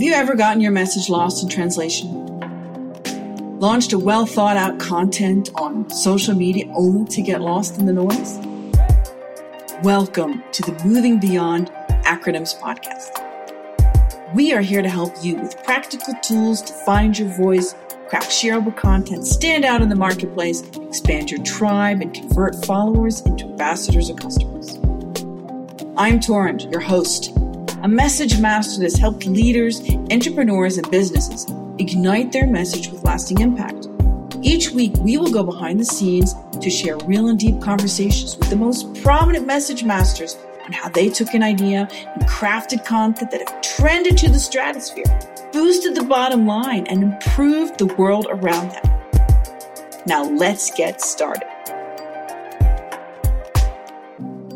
Have you ever gotten your message lost in translation? Launched a well thought out content on social media only to get lost in the noise? Welcome to the Moving Beyond Acronyms podcast. We are here to help you with practical tools to find your voice, craft shareable content, stand out in the marketplace, expand your tribe, and convert followers into ambassadors or customers. I'm Torrent, your host, a message master that's helped leaders, entrepreneurs, and businesses ignite their message with lasting impact. Each week, we will go behind the scenes to share real and deep conversations with the most prominent message masters on how they took an idea and crafted content that have trended to the stratosphere, boosted the bottom line, and improved the world around them. Now, let's get started.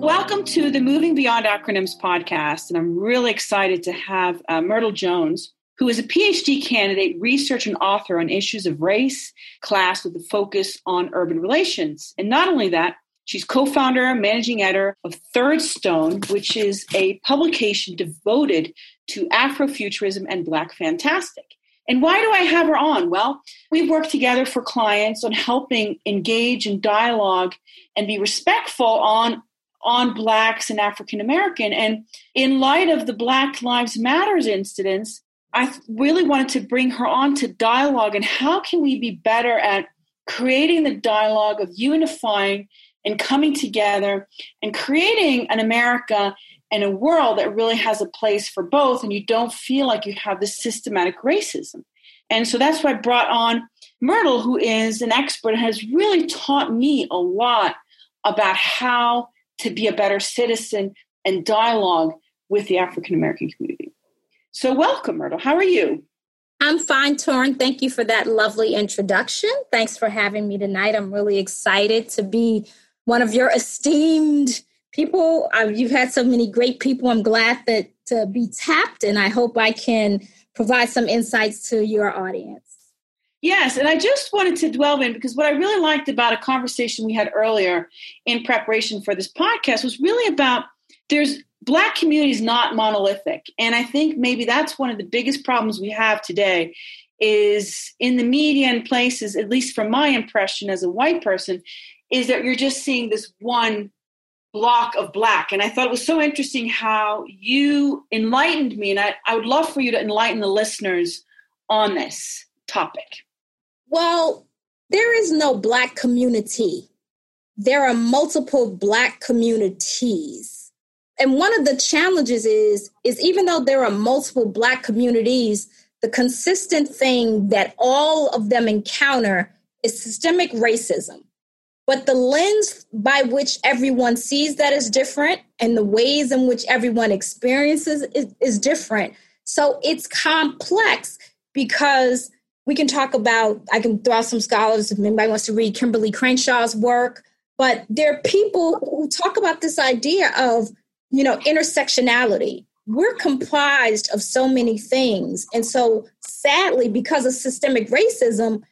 Welcome to the Moving Beyond Acronyms podcast, and I'm really excited to have uh, Myrtle Jones who is a PhD candidate, research, and author on issues of race, class, with a focus on urban relations. And not only that, she's co founder, and managing editor of Third Stone, which is a publication devoted to Afrofuturism and Black Fantastic. And why do I have her on? Well, we've worked together for clients on helping engage in dialogue and be respectful on on blacks and African American. And in light of the Black Lives Matters incidents, I really wanted to bring her on to dialogue and how can we be better at creating the dialogue of unifying and coming together and creating an America and a world that really has a place for both and you don't feel like you have this systematic racism. And so that's why I brought on Myrtle, who is an expert has really taught me a lot about how to be a better citizen and dialogue with the African American community. So, welcome, Myrtle. How are you? I'm fine, Torn. Thank you for that lovely introduction. Thanks for having me tonight. I'm really excited to be one of your esteemed people. You've had so many great people. I'm glad that to be tapped, and I hope I can provide some insights to your audience. Yes, and I just wanted to dwell in because what I really liked about a conversation we had earlier in preparation for this podcast was really about there's black community is not monolithic and i think maybe that's one of the biggest problems we have today is in the media and places at least from my impression as a white person is that you're just seeing this one block of black and i thought it was so interesting how you enlightened me and I, I would love for you to enlighten the listeners on this topic well there is no black community. There are multiple black communities. And one of the challenges is is even though there are multiple black communities the consistent thing that all of them encounter is systemic racism. But the lens by which everyone sees that is different and the ways in which everyone experiences is, is different. So it's complex because we can talk about i can throw out some scholars if anybody wants to read kimberly crenshaw's work but there are people who talk about this idea of you know, intersectionality. We're comprised of so many things. And so, sadly, because of systemic racism,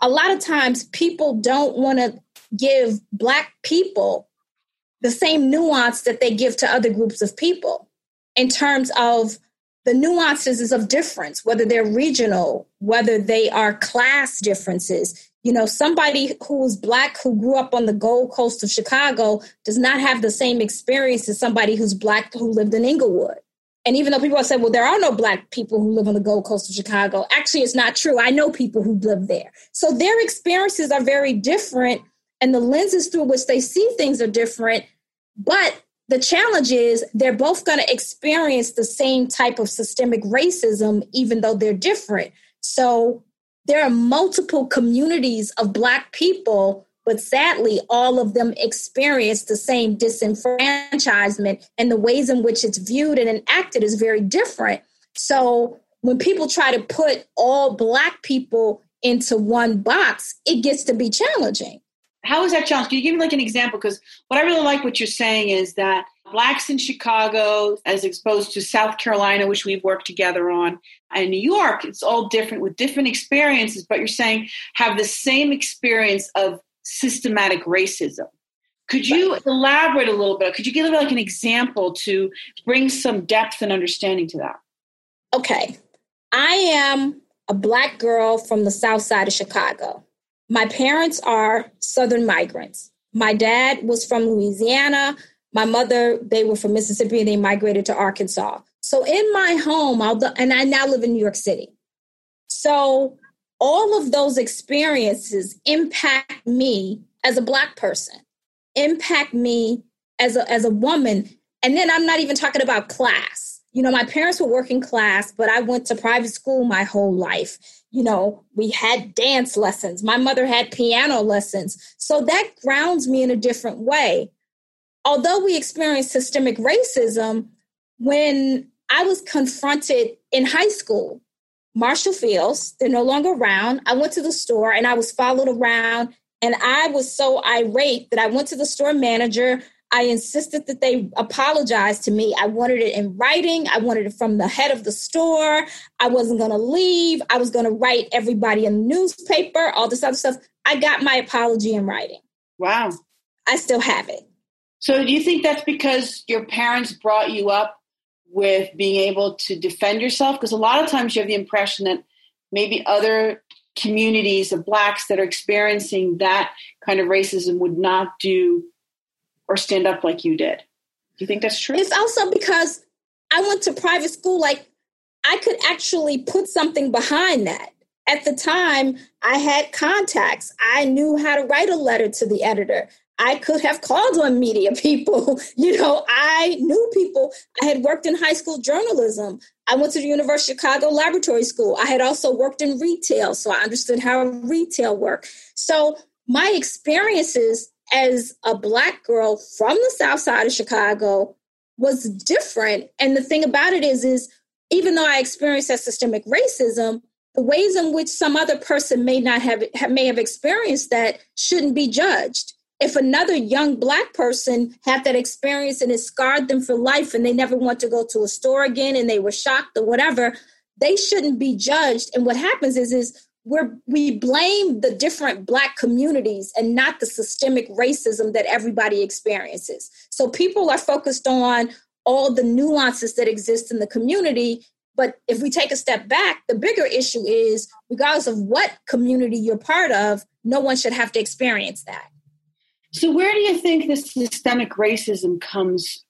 a lot of times people don't want to give Black people the same nuance that they give to other groups of people in terms of the nuances of difference, whether they're regional, whether they are class differences, you know, somebody who's black who grew up on the Gold Coast of Chicago does not have the same experience as somebody who's black who lived in Englewood. And even though people say, well, there are no black people who live on the Gold Coast of Chicago, actually, it's not true. I know people who live there. So their experiences are very different, and the lenses through which they see things are different. But the challenge is they're both going to experience the same type of systemic racism, even though they're different. So there are multiple communities of Black people, but sadly, all of them experience the same disenfranchisement, and the ways in which it's viewed and enacted is very different. So when people try to put all Black people into one box, it gets to be challenging. How is that challenge? Can you give me like an example? Because what I really like what you're saying is that blacks in Chicago, as opposed to South Carolina, which we've worked together on, and New York, it's all different with different experiences, but you're saying have the same experience of systematic racism. Could you elaborate a little bit? Could you give like an example to bring some depth and understanding to that? Okay. I am a Black girl from the South Side of Chicago. My parents are Southern migrants. My dad was from Louisiana. My mother, they were from Mississippi and they migrated to Arkansas. So in my home, and I now live in New York City. So all of those experiences impact me as a Black person, impact me as a, as a woman. And then I'm not even talking about class. You know, my parents were working class, but I went to private school my whole life. You know, we had dance lessons. My mother had piano lessons. So that grounds me in a different way. Although we experienced systemic racism, when I was confronted in high school, Marshall Fields, they're no longer around. I went to the store and I was followed around and I was so irate that I went to the store manager. I insisted that they apologize to me. I wanted it in writing. I wanted it from the head of the store. I wasn't going to leave. I was going to write everybody in the newspaper, all this other stuff. I got my apology in writing. Wow. I still have it. So, do you think that's because your parents brought you up with being able to defend yourself? Because a lot of times you have the impression that maybe other communities of blacks that are experiencing that kind of racism would not do or stand up like you did. Do you think that's true? It's also because I went to private school, like I could actually put something behind that. At the time, I had contacts. I knew how to write a letter to the editor. I could have called on media people. You know, I knew people. I had worked in high school journalism. I went to the University of Chicago Laboratory School. I had also worked in retail, so I understood how retail worked. So my experiences as a Black girl from the South Side of Chicago was different. And the thing about it is, is even though I experienced that systemic racism, the ways in which some other person may not have may have experienced that shouldn't be judged if another young black person had that experience and it scarred them for life and they never want to go to a store again and they were shocked or whatever they shouldn't be judged and what happens is is we're, we blame the different black communities and not the systemic racism that everybody experiences so people are focused on all the nuances that exist in the community but if we take a step back the bigger issue is regardless of what community you're part of no one should have to experience that so, where do you think this systemic racism comes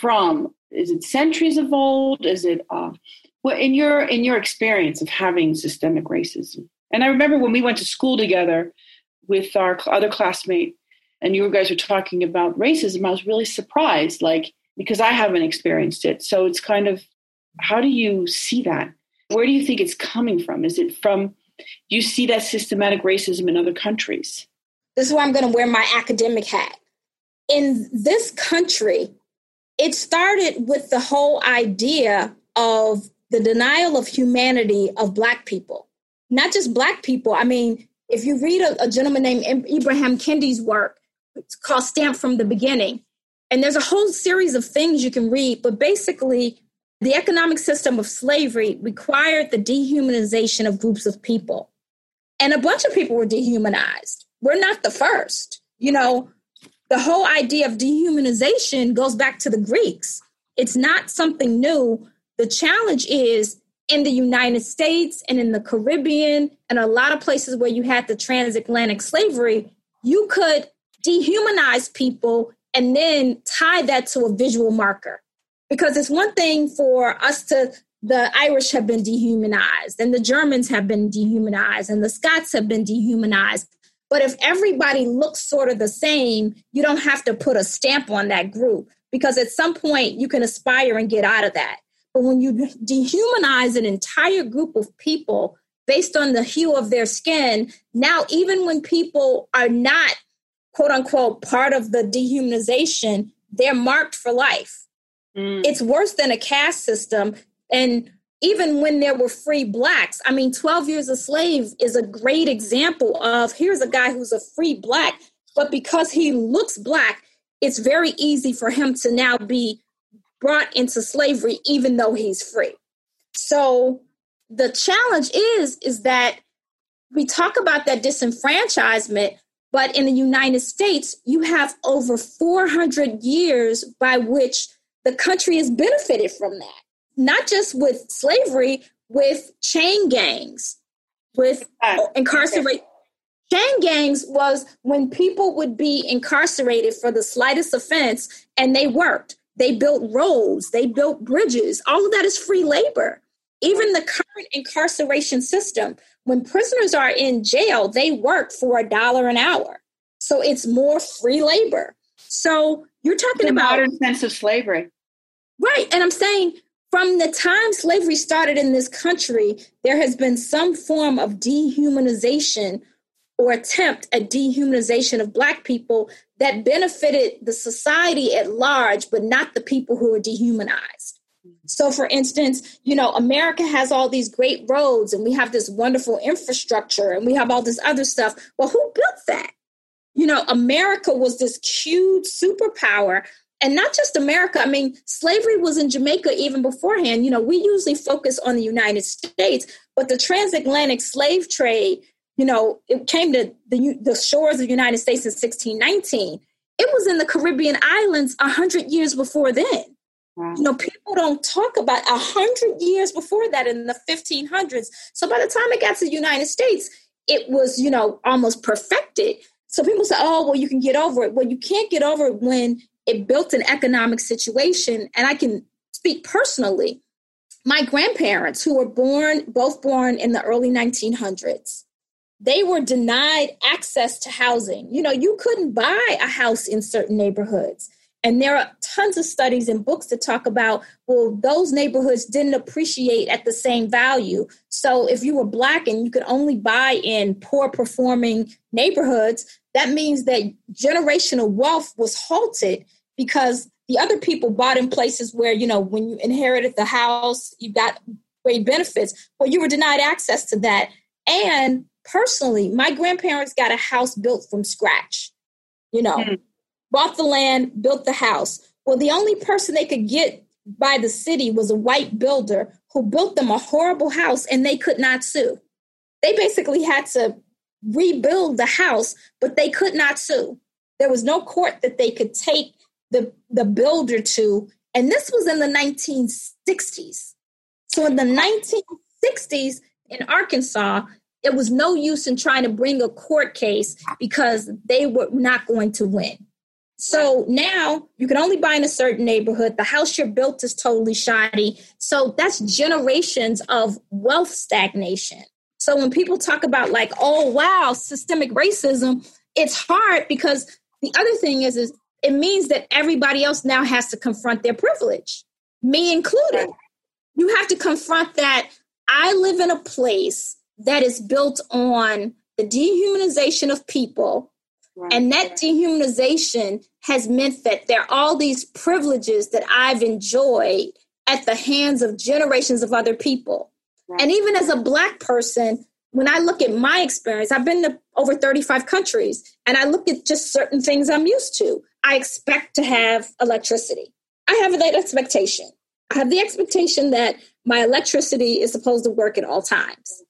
from? Is it centuries of old? Is it uh, well, in your in your experience of having systemic racism? And I remember when we went to school together with our other classmate, and you guys were talking about racism. I was really surprised, like because I haven't experienced it. So it's kind of how do you see that? Where do you think it's coming from? Is it from you see that systematic racism in other countries? This is where I'm going to wear my academic hat. In this country, it started with the whole idea of the denial of humanity of Black people. Not just Black people. I mean, if you read a, a gentleman named Ibram Kendi's work, it's called Stamped from the Beginning. And there's a whole series of things you can read, but basically, the economic system of slavery required the dehumanization of groups of people. And a bunch of people were dehumanized we're not the first. You know, the whole idea of dehumanization goes back to the Greeks. It's not something new. The challenge is in the United States and in the Caribbean and a lot of places where you had the transatlantic slavery, you could dehumanize people and then tie that to a visual marker. Because it's one thing for us to, the Irish have been dehumanized and the Germans have been dehumanized and the Scots have been dehumanized. But if everybody looks sort of the same, you don't have to put a stamp on that group because at some point you can aspire and get out of that. But when you dehumanize an entire group of people based on the hue of their skin, now even when people are not quote unquote part of the dehumanization, they're marked for life. Mm. It's worse than a caste system. And even when there were free blacks. I mean, 12 Years a Slave is a great example of here's a guy who's a free black, but because he looks black, it's very easy for him to now be brought into slavery even though he's free. So the challenge is is that we talk about that disenfranchisement, but in the United States, you have over 400 years by which the country has benefited from that not just with slavery, with chain gangs, with ah, incarcerate. Chain gangs was when people would be incarcerated for the slightest offense and they worked. They built roads, they built bridges. All of that is free labor. Even the current incarceration system, when prisoners are in jail, they work for a dollar an hour. So it's more free labor. So you're talking the about modern sense of slavery. Right. And I'm saying from the time slavery started in this country, there has been some form of dehumanization or attempt at dehumanization of Black people that benefited the society at large, but not the people who are dehumanized. So, for instance, you know, America has all these great roads and we have this wonderful infrastructure and we have all this other stuff. Well, who built that? You know, America was this huge superpower. And not just America. I mean, slavery was in Jamaica even beforehand. You know, we usually focus on the United States, but the transatlantic slave trade, you know, it came to the, the shores of the United States in 1619. It was in the Caribbean islands 100 years before then. Wow. You know, people don't talk about a hundred years before that in the 1500s. So by the time it got to the United States, it was, you know, almost perfected. So people say, oh, well, you can get over it. Well, you can't get over it when it built an economic situation. And I can speak personally. My grandparents, who were born, both born in the early 1900s, they were denied access to housing. You know, you couldn't buy a house in certain neighborhoods. And there are tons of studies and books that talk about, well, those neighborhoods didn't appreciate at the same value. So if you were Black and you could only buy in poor performing neighborhoods, that means that generational wealth was halted because the other people bought in places where, you know, when you inherited the house, you got great benefits. Well, you were denied access to that. And personally, my grandparents got a house built from scratch, you know. Mm-hmm bought the land, built the house. Well, the only person they could get by the city was a white builder who built them a horrible house and they could not sue. They basically had to rebuild the house, but they could not sue. There was no court that they could take the, the builder to. And this was in the 1960s. So in the 1960s in Arkansas, it was no use in trying to bring a court case because they were not going to win. So now you can only buy in a certain neighborhood. The house you're built is totally shoddy. So that's generations of wealth stagnation. So when people talk about like, oh wow, systemic racism, it's hard because the other thing is, is it means that everybody else now has to confront their privilege, me included. You have to confront that I live in a place that is built on the dehumanization of people Right. And that dehumanization has meant that there are all these privileges that I've enjoyed at the hands of generations of other people. Right. And even as a Black person, when I look at my experience, I've been to over 35 countries and I look at just certain things I'm used to. I expect to have electricity. I have that expectation. I have the expectation that my electricity is supposed to work at all times.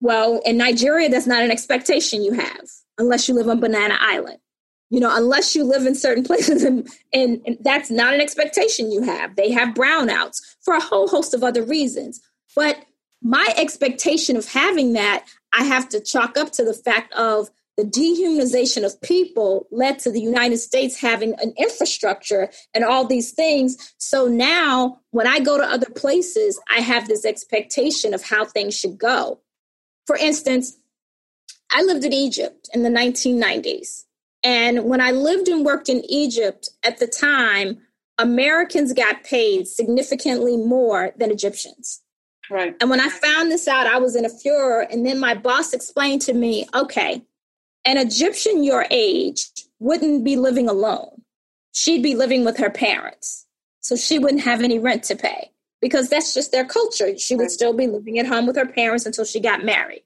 Well, in Nigeria, that's not an expectation you have unless you live on Banana Island. You know, unless you live in certain places, and, and, and that's not an expectation you have. They have brownouts for a whole host of other reasons. But my expectation of having that, I have to chalk up to the fact of the dehumanization of people led to the United States having an infrastructure and all these things. So now, when I go to other places, I have this expectation of how things should go. For instance, I lived in Egypt in the 1990s. And when I lived and worked in Egypt at the time, Americans got paid significantly more than Egyptians. Right. And when I found this out, I was in a furor. And then my boss explained to me okay, an Egyptian your age wouldn't be living alone. She'd be living with her parents. So she wouldn't have any rent to pay because that's just their culture. She would still be living at home with her parents until she got married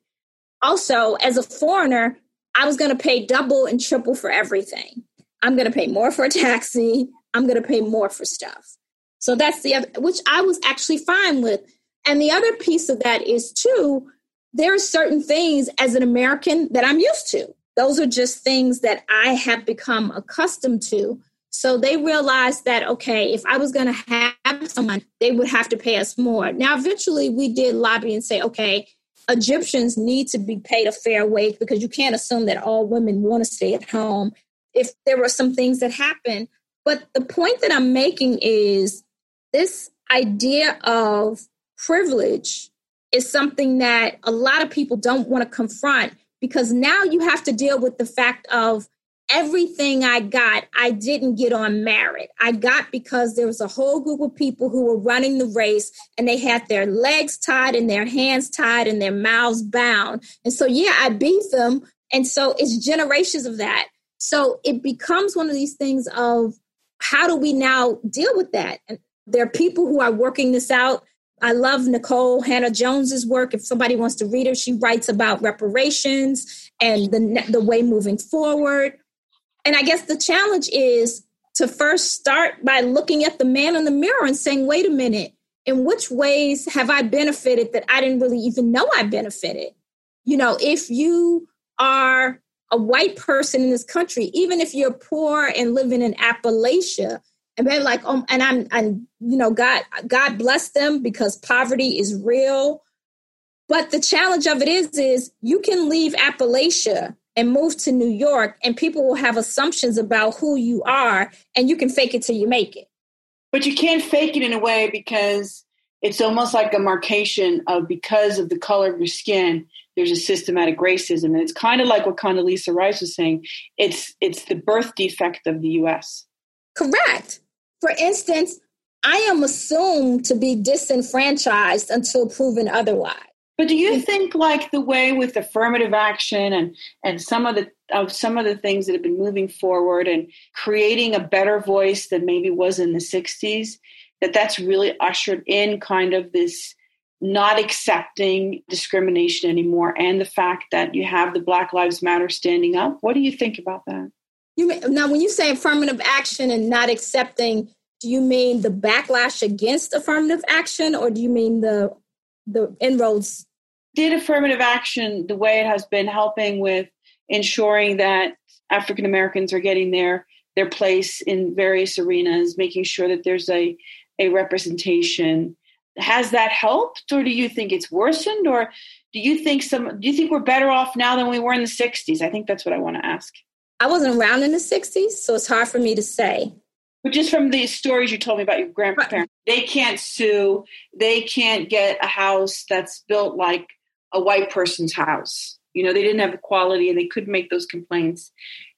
also, as a foreigner, I was going to pay double and triple for everything. I'm going to pay more for a taxi. I'm going to pay more for stuff. So that's the other, which I was actually fine with. And the other piece of that is too, there are certain things as an American that I'm used to. Those are just things that I have become accustomed to. So they realized that, okay, if I was going to have someone, they would have to pay us more. Now, eventually we did lobby and say, okay, Egyptians need to be paid a fair wage because you can't assume that all women want to stay at home. If there were some things that happen. But the point that I'm making is this idea of privilege is something that a lot of people don't want to confront because now you have to deal with the fact of everything I got, I didn't get on merit. I got because there was a whole group of people who were running the race and they had their legs tied and their hands tied and their mouths bound. And so, yeah, I beat them. And so it's generations of that. So it becomes one of these things of how do we now deal with that? And there are people who are working this out. I love Nikole Hannah-Jones's work. If somebody wants to read her, she writes about reparations and the the way moving forward. And I guess the challenge is to first start by looking at the man in the mirror and saying, wait a minute, in which ways have I benefited that I didn't really even know I benefited? You know, if you are a white person in this country, even if you're poor and living in Appalachia, and they're like, um, and I'm, I'm, you know, God, God bless them because poverty is real. But the challenge of it is, is you can leave Appalachia and move to New York, and people will have assumptions about who you are, and you can fake it till you make it. But you can't fake it in a way because it's almost like a markation of because of the color of your skin, there's a systematic racism. And it's kind of like what Condoleezza Rice was saying. It's it's the birth defect of the US. Correct. For instance, I am assumed to be disenfranchised until proven otherwise. But do you think like the way with affirmative action and and some of the of some of the things that have been moving forward and creating a better voice than maybe was in the 60s that that's really ushered in kind of this not accepting discrimination anymore and the fact that you have the Black Lives Matter standing up. What do you think about that? You now when you say affirmative action and not accepting do you mean the backlash against affirmative action or do you mean the the inroads did affirmative action the way it has been helping with ensuring that African Americans are getting their their place in various arenas, making sure that there's a a representation. Has that helped, or do you think it's worsened, or do you think some? Do you think we're better off now than we were in the '60s? I think that's what I want to ask. I wasn't around in the '60s, so it's hard for me to say. But just from the stories you told me about your grandparents, they can't sue. They can't get a house that's built like a white person's house. You know, they didn't have equality and they couldn't make those complaints.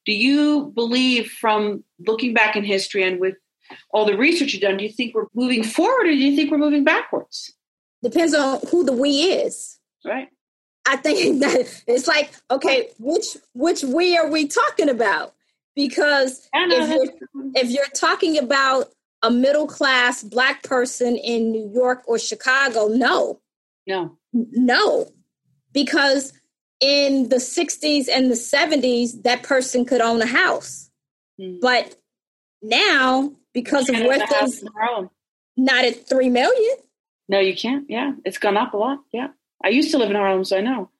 Do you believe from looking back in history and with all the research you've done, do you think we're moving forward or do you think we're moving backwards? Depends on who the we is. Right. I think that it's like, okay, which which we are we talking about? Because if you're, if you're talking about a middle class black person in New York or Chicago, no. No. No because in the 60s and the 70s that person could own a house. Mm. but now because of where things not at three million. No you can't. Yeah it's gone up a lot. Yeah. I used to live in harlem so i know.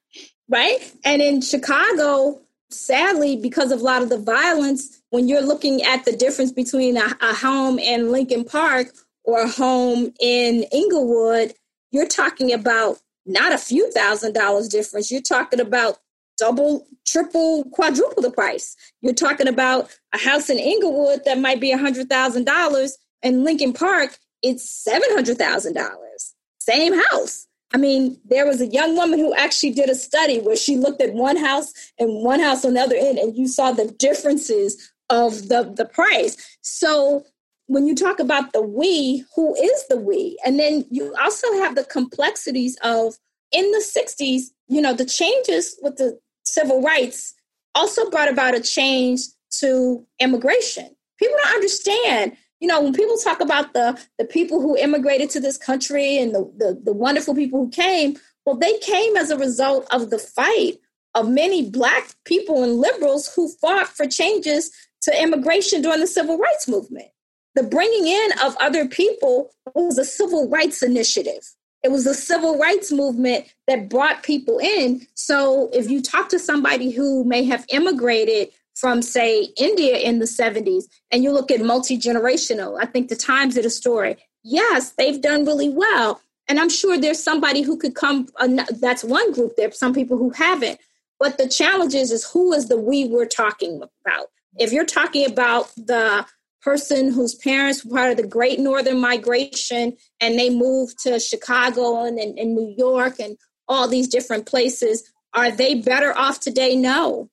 Right? And in chicago sadly because of a lot of the violence when you're looking at the difference between a, a home in lincoln park or a home in englewood you're talking about not a few thousand dollars difference. You're talking about double, triple, quadruple the price. You're talking about a house in Englewood that might be a hundred thousand dollars, and Lincoln Park it's seven hundred thousand dollars. Same house. I mean, there was a young woman who actually did a study where she looked at one house and one house on the other end, and you saw the differences of the the price. So when you talk about the we, who is the we? And then you also have the complexities of in the 60s, you know, the changes with the civil rights also brought about a change to immigration. People don't understand. You know, when people talk about the the people who immigrated to this country and the, the, the wonderful people who came, well, they came as a result of the fight of many black people and liberals who fought for changes to immigration during the civil rights movement the bringing in of other people was a civil rights initiative. It was a civil rights movement that brought people in. So if you talk to somebody who may have immigrated from, say, India in the 70s, and you look at multi generational, I think the Times did a story. Yes, they've done really well. And I'm sure there's somebody who could come, uh, that's one group. There some people who haven't. But the challenge is, is who is the we we're talking about? If you're talking about the person whose parents were part of the Great Northern Migration and they moved to Chicago and, and, and New York and all these different places, are they better off today? No,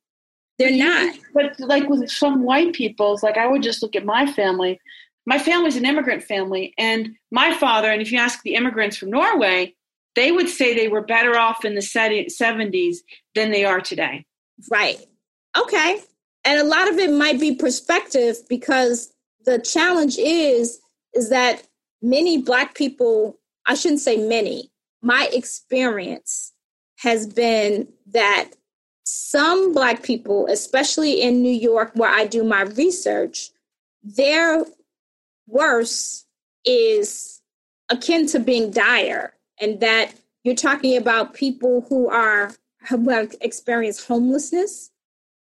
they're not. But like with some white people, it's like I would just look at my family. My family's an immigrant family, and my father, and if you ask the immigrants from Norway, they would say they were better off in the 70s than they are today. Right. Okay. And a lot of it might be perspective because the challenge is is that many black people, I shouldn't say many, my experience has been that some Black people, especially in New York, where I do my research, their worse is akin to being dire, and that you're talking about people who are who have experienced homelessness.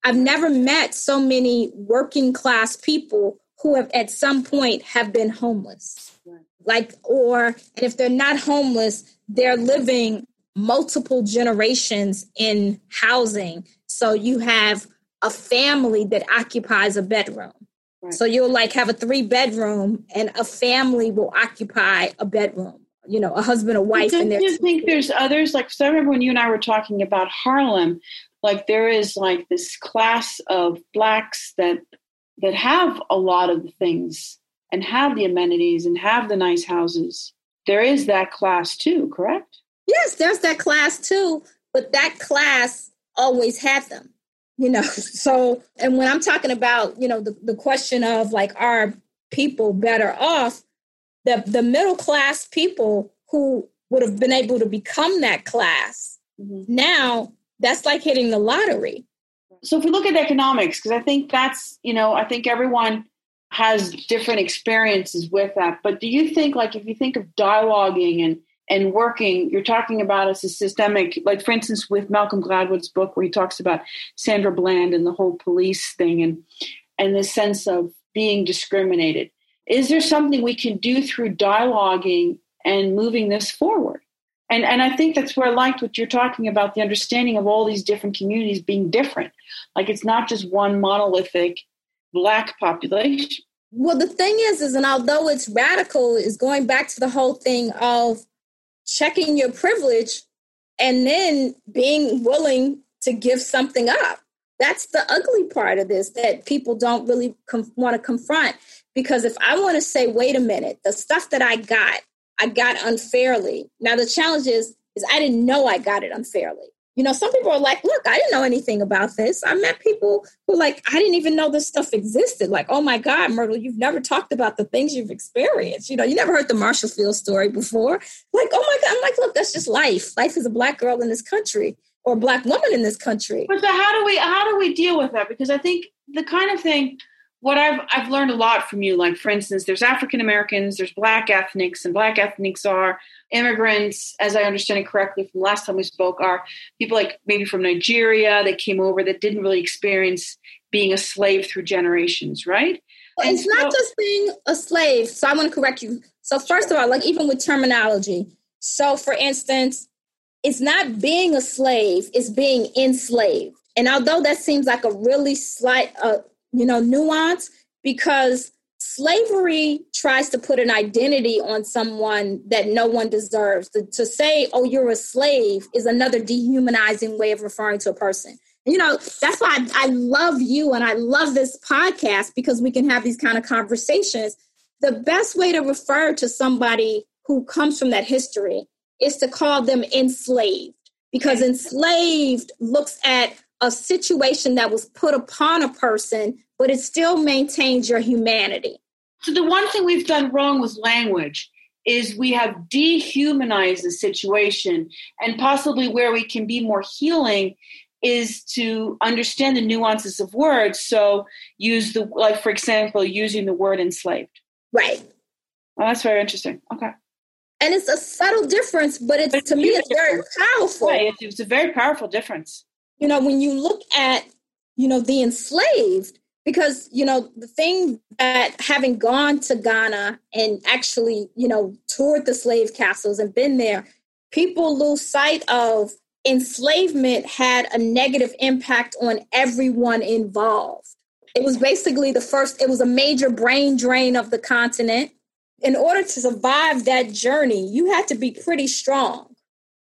I've never met so many working class people who have at some point have been homeless. Like, or and if they're not homeless, they're living multiple generations in housing. So you have a family that occupies a bedroom. Right. So you'll like have a three bedroom and a family will occupy a bedroom. You know, a husband, a wife, and you think there's others like so I remember when you and I were talking about Harlem, like there is like this class of blacks that that have a lot of the things and have the amenities and have the nice houses. There is that class too, correct? Yes, there's that class too, but that class always had them, you know. So, and when I'm talking about, you know, the, the question of like, are people better off? The, the middle class people who would have been able to become that class, mm-hmm. now that's like hitting the lottery. So if we look at economics, because I think that's, you know, I think everyone has different experiences with that. But do you think, like, if you think of dialoguing and and working, you're talking about as a systemic, like for instance, with Malcolm Gladwell's book, where he talks about Sandra Bland and the whole police thing and and the sense of being discriminated. Is there something we can do through dialoguing and moving this forward? And and I think that's where I liked what you're talking about, the understanding of all these different communities being different. Like it's not just one monolithic black population. Well, the thing is, is and although it's radical, is going back to the whole thing of checking your privilege and then being willing to give something up. That's the ugly part of this that people don't really com- want to confront. Because if I want to say, wait a minute, the stuff that I got, I got unfairly. Now, the challenge is, is I didn't know I got it unfairly. You know, some people are like, look, I didn't know anything about this. I met people who like, I didn't even know this stuff existed. Like, oh my God, Myrtle, you've never talked about the things you've experienced. You know, you never heard the Marshall Field story before. Like, oh my God. I'm like, look, that's just life. Life is a black girl in this country or a black woman in this country. But so how do we how do we deal with that? Because I think the kind of thing what I've I've learned a lot from you. Like for instance, there's African Americans, there's Black ethnics, and Black ethnics are immigrants, as I understand it correctly from last time we spoke, are people like maybe from Nigeria that came over that didn't really experience being a slave through generations, right? Well, it's so, not just being a slave. So I want to correct you. So first of all, like even with terminology. So for instance, it's not being a slave; it's being enslaved. And although that seems like a really slight, uh, you know, nuance, because slavery tries to put an identity on someone that no one deserves. To, to, say, oh, you're a slave is another dehumanizing way of referring to a person. And, you know, that's why I, I love you and I love this podcast because we can have these kind of conversations. The best way to refer to somebody who comes from that history is to call them enslaved because enslaved looks at a situation that was put upon a person but it still maintains your humanity. So, the one thing we've done wrong with language is we have dehumanized the situation, and possibly where we can be more healing is to understand the nuances of words. So, use the, like, for example, using the word enslaved. Right. Oh, that's very interesting. Okay. And it's a subtle difference, but it's, but to me, it's very powerful. Right. It's a very powerful difference. You know, when you look at you know, the enslaved because you know the thing that having gone to ghana and actually you know toured the slave castles and been there people lose sight of enslavement had a negative impact on everyone involved. It was basically the first it was a major brain drain of the continent. In order to survive that journey you had to be pretty strong.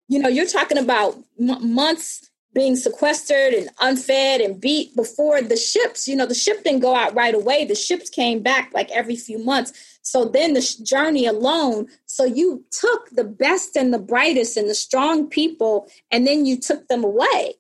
You know you're talking about m- months being sequestered and unfed and beat before the ships you know the ship didn't go out right away. The ships came back like every few months. So then the journey alone so you took the best and the brightest and the strong people and then you took them away.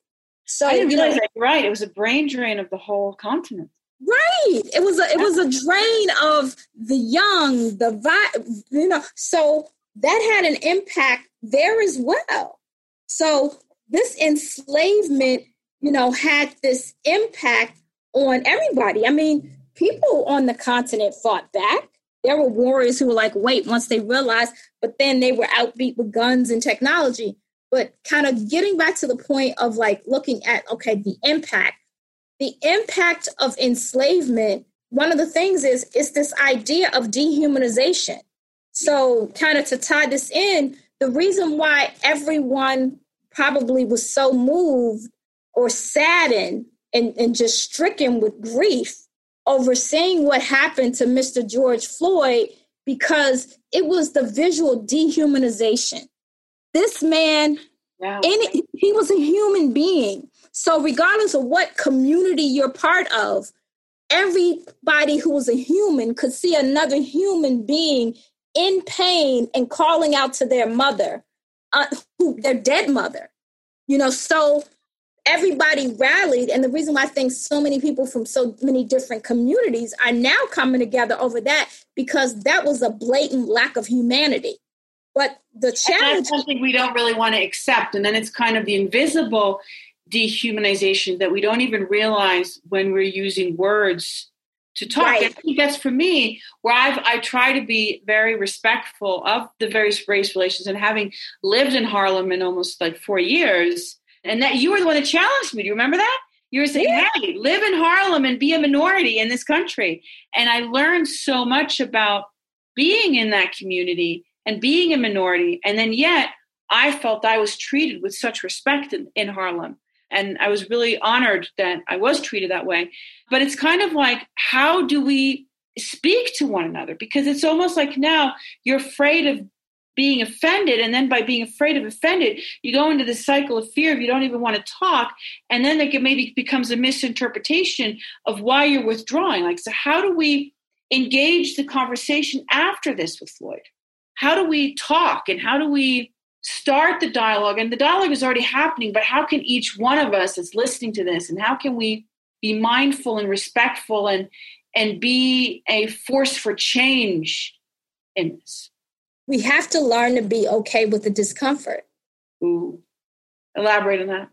So I didn't you realize know, that right. It was a brain drain of the whole continent. Right. It was a it was a drain of the young the vi- you know so that had an impact there as well. So this enslavement, you know, had this impact on everybody. I mean, people on the continent fought back. There were warriors who were like, wait, once they realized, but then they were outbeat with guns and technology. But kind of getting back to the point of like looking at, okay, the impact, the impact of enslavement, one of the things is, is this idea of dehumanization. So, kind of to tie this in, the reason why everyone probably was so moved or saddened and, and just stricken with grief over seeing what happened to Mr. George Floyd because it was the visual dehumanization. This man, wow. any, he was a human being. So, regardless of what community you're part of, everybody who was a human could see another human being in pain and calling out to their mother uh, who, their dead mother. You know, so everybody rallied. And the reason why I think so many people from so many different communities are now coming together over that because that was a blatant lack of humanity. But the challenge something we don't really want to accept. And then it's kind of the invisible dehumanization that we don't even realize when we're using words to talk. Right. I think that's for me where I've I try to be very respectful of the various race relations and having lived in Harlem in almost like four years. And that you were the one that challenged me. Do you remember that? You were saying, yeah. "Hey, live in Harlem and be a minority in this country." And I learned so much about being in that community and being a minority. And then yet, I felt I was treated with such respect in, in Harlem. And I was really honored that I was treated that way. But it's kind of like, how do we speak to one another? Because it's almost like now you're afraid of being offended and then by being afraid of offended you go into this cycle of fear if you don't even want to talk and then it maybe becomes a misinterpretation of why you're withdrawing like so how do we engage the conversation after this with floyd how do we talk and how do we start the dialogue and the dialogue is already happening but how can each one of us that's listening to this and how can we be mindful and respectful and and be a force for change in this? We have to learn to be okay with the discomfort. Ooh. elaborate on that.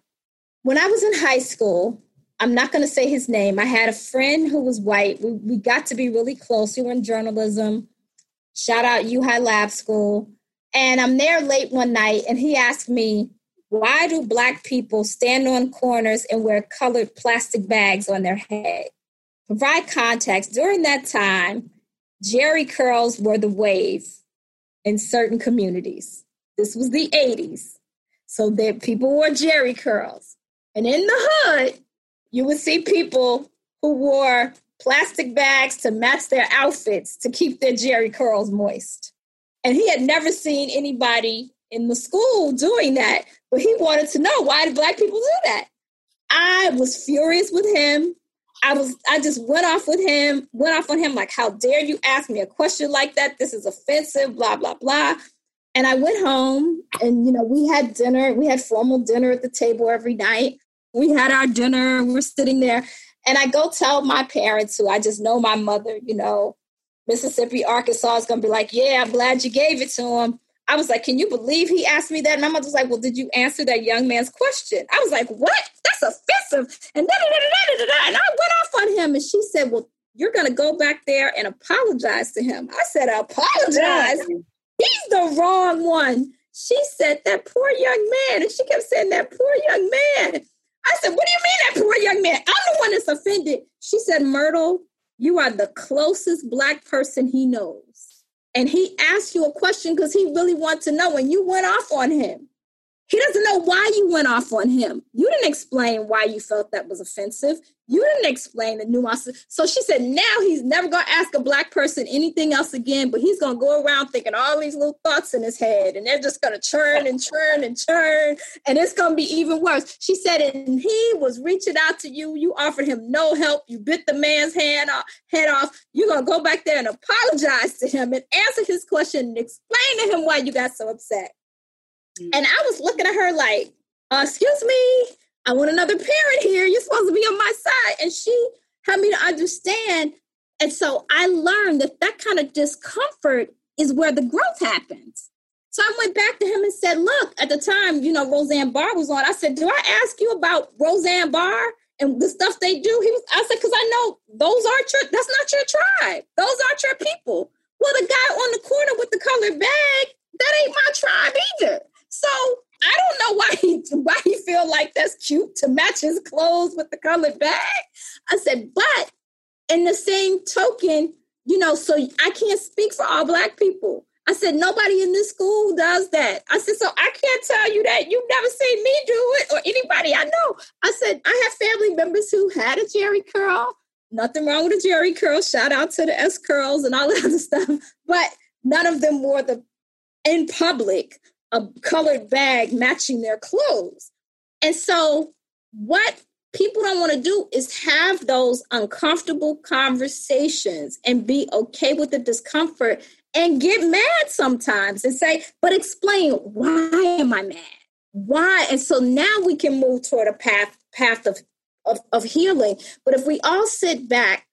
When i was in high school i'm not going to say his name i had a friend who was white. We, we got to be really close. We were in journalism. Shout out u high lab school and I'm there late one night, and he asked me, Why do Black people stand on corners and wear colored plastic bags on their head? Provide context. During that time, Jheri curls were the wave in certain communities. This was the 80s. So that people wore Jheri curls. And in the hood, you would see people who wore plastic bags to match their outfits to keep their Jheri curls moist. And he had never seen anybody in the school doing that, but he wanted to know why do black people do that? I was furious with him. I was I just went off with him, went off on him like, how dare you ask me a question like that? This is offensive, blah, blah, blah. And I went home and you know, we had dinner, we had formal dinner at the table every night. We had our dinner, we we're sitting there. And I go tell my parents who I just know my mother, you know, Mississippi, Arkansas is going to be like, yeah, I'm glad you gave it to him. I was like, can you believe he asked me that? And my mother was like, well, did you answer that young man's question? I was like, what? That's offensive. And da, da, da, da, da, and I went off on him. And she said, well, you're going to go back there and apologize to him. I said, I apologize? He's the wrong one. She said, that poor young man. And she kept saying, that poor young man. I said, What do you mean that poor young man? I'm the one that's offended. She said, Myrtle, you are the closest black person he knows. And he asked you a question because he really wants to know, and you went off on him. He doesn't know why you went off on him. You didn't explain why you felt that was offensive. You didn't explain the nuances. So she said, now he's never going to ask a black person anything else again, but he's going to go around thinking all these little thoughts in his head, and they're just going to churn and churn and churn, and it's going to be even worse. She said, and he was reaching out to you. You offered him no help. You bit the man's hand off, head off. You're going to go back there and apologize to him and answer his question and explain to him why you got so upset. And I was looking at her like, uh, excuse me, I want another parent here. You're supposed to be on my side. And she helped me to understand. And so I learned that that kind of discomfort is where the growth happens. So I went back to him and said, Look, at the time, you know, Roseanne Barr was on. I said, Do I ask you about Roseanne Barr and the stuff they do? He was, I said, Because I know those aren't your, that's not your tribe. Those aren't your people. Well, the guy on the corner with the colored bag, that ain't my tribe either. So I don't know why he why he feel like that's cute to match his clothes with the colored bag. I said, but in the same token, you know, so I can't speak for all black people. I said, nobody in this school does that. I said, so I can't tell you that. You've never seen me do it or anybody I know. I said, I have family members who had a Jheri curl. Nothing wrong with a Jheri curl. Shout out to the S curls and all that other stuff. But none of them wore the in public a colored bag matching their clothes. And so, what people don't want to do is have those uncomfortable conversations and be okay with the discomfort and get mad sometimes and say, but explain why am I mad? Why? And so now we can move toward a path path of of, of healing. But if we all sit back,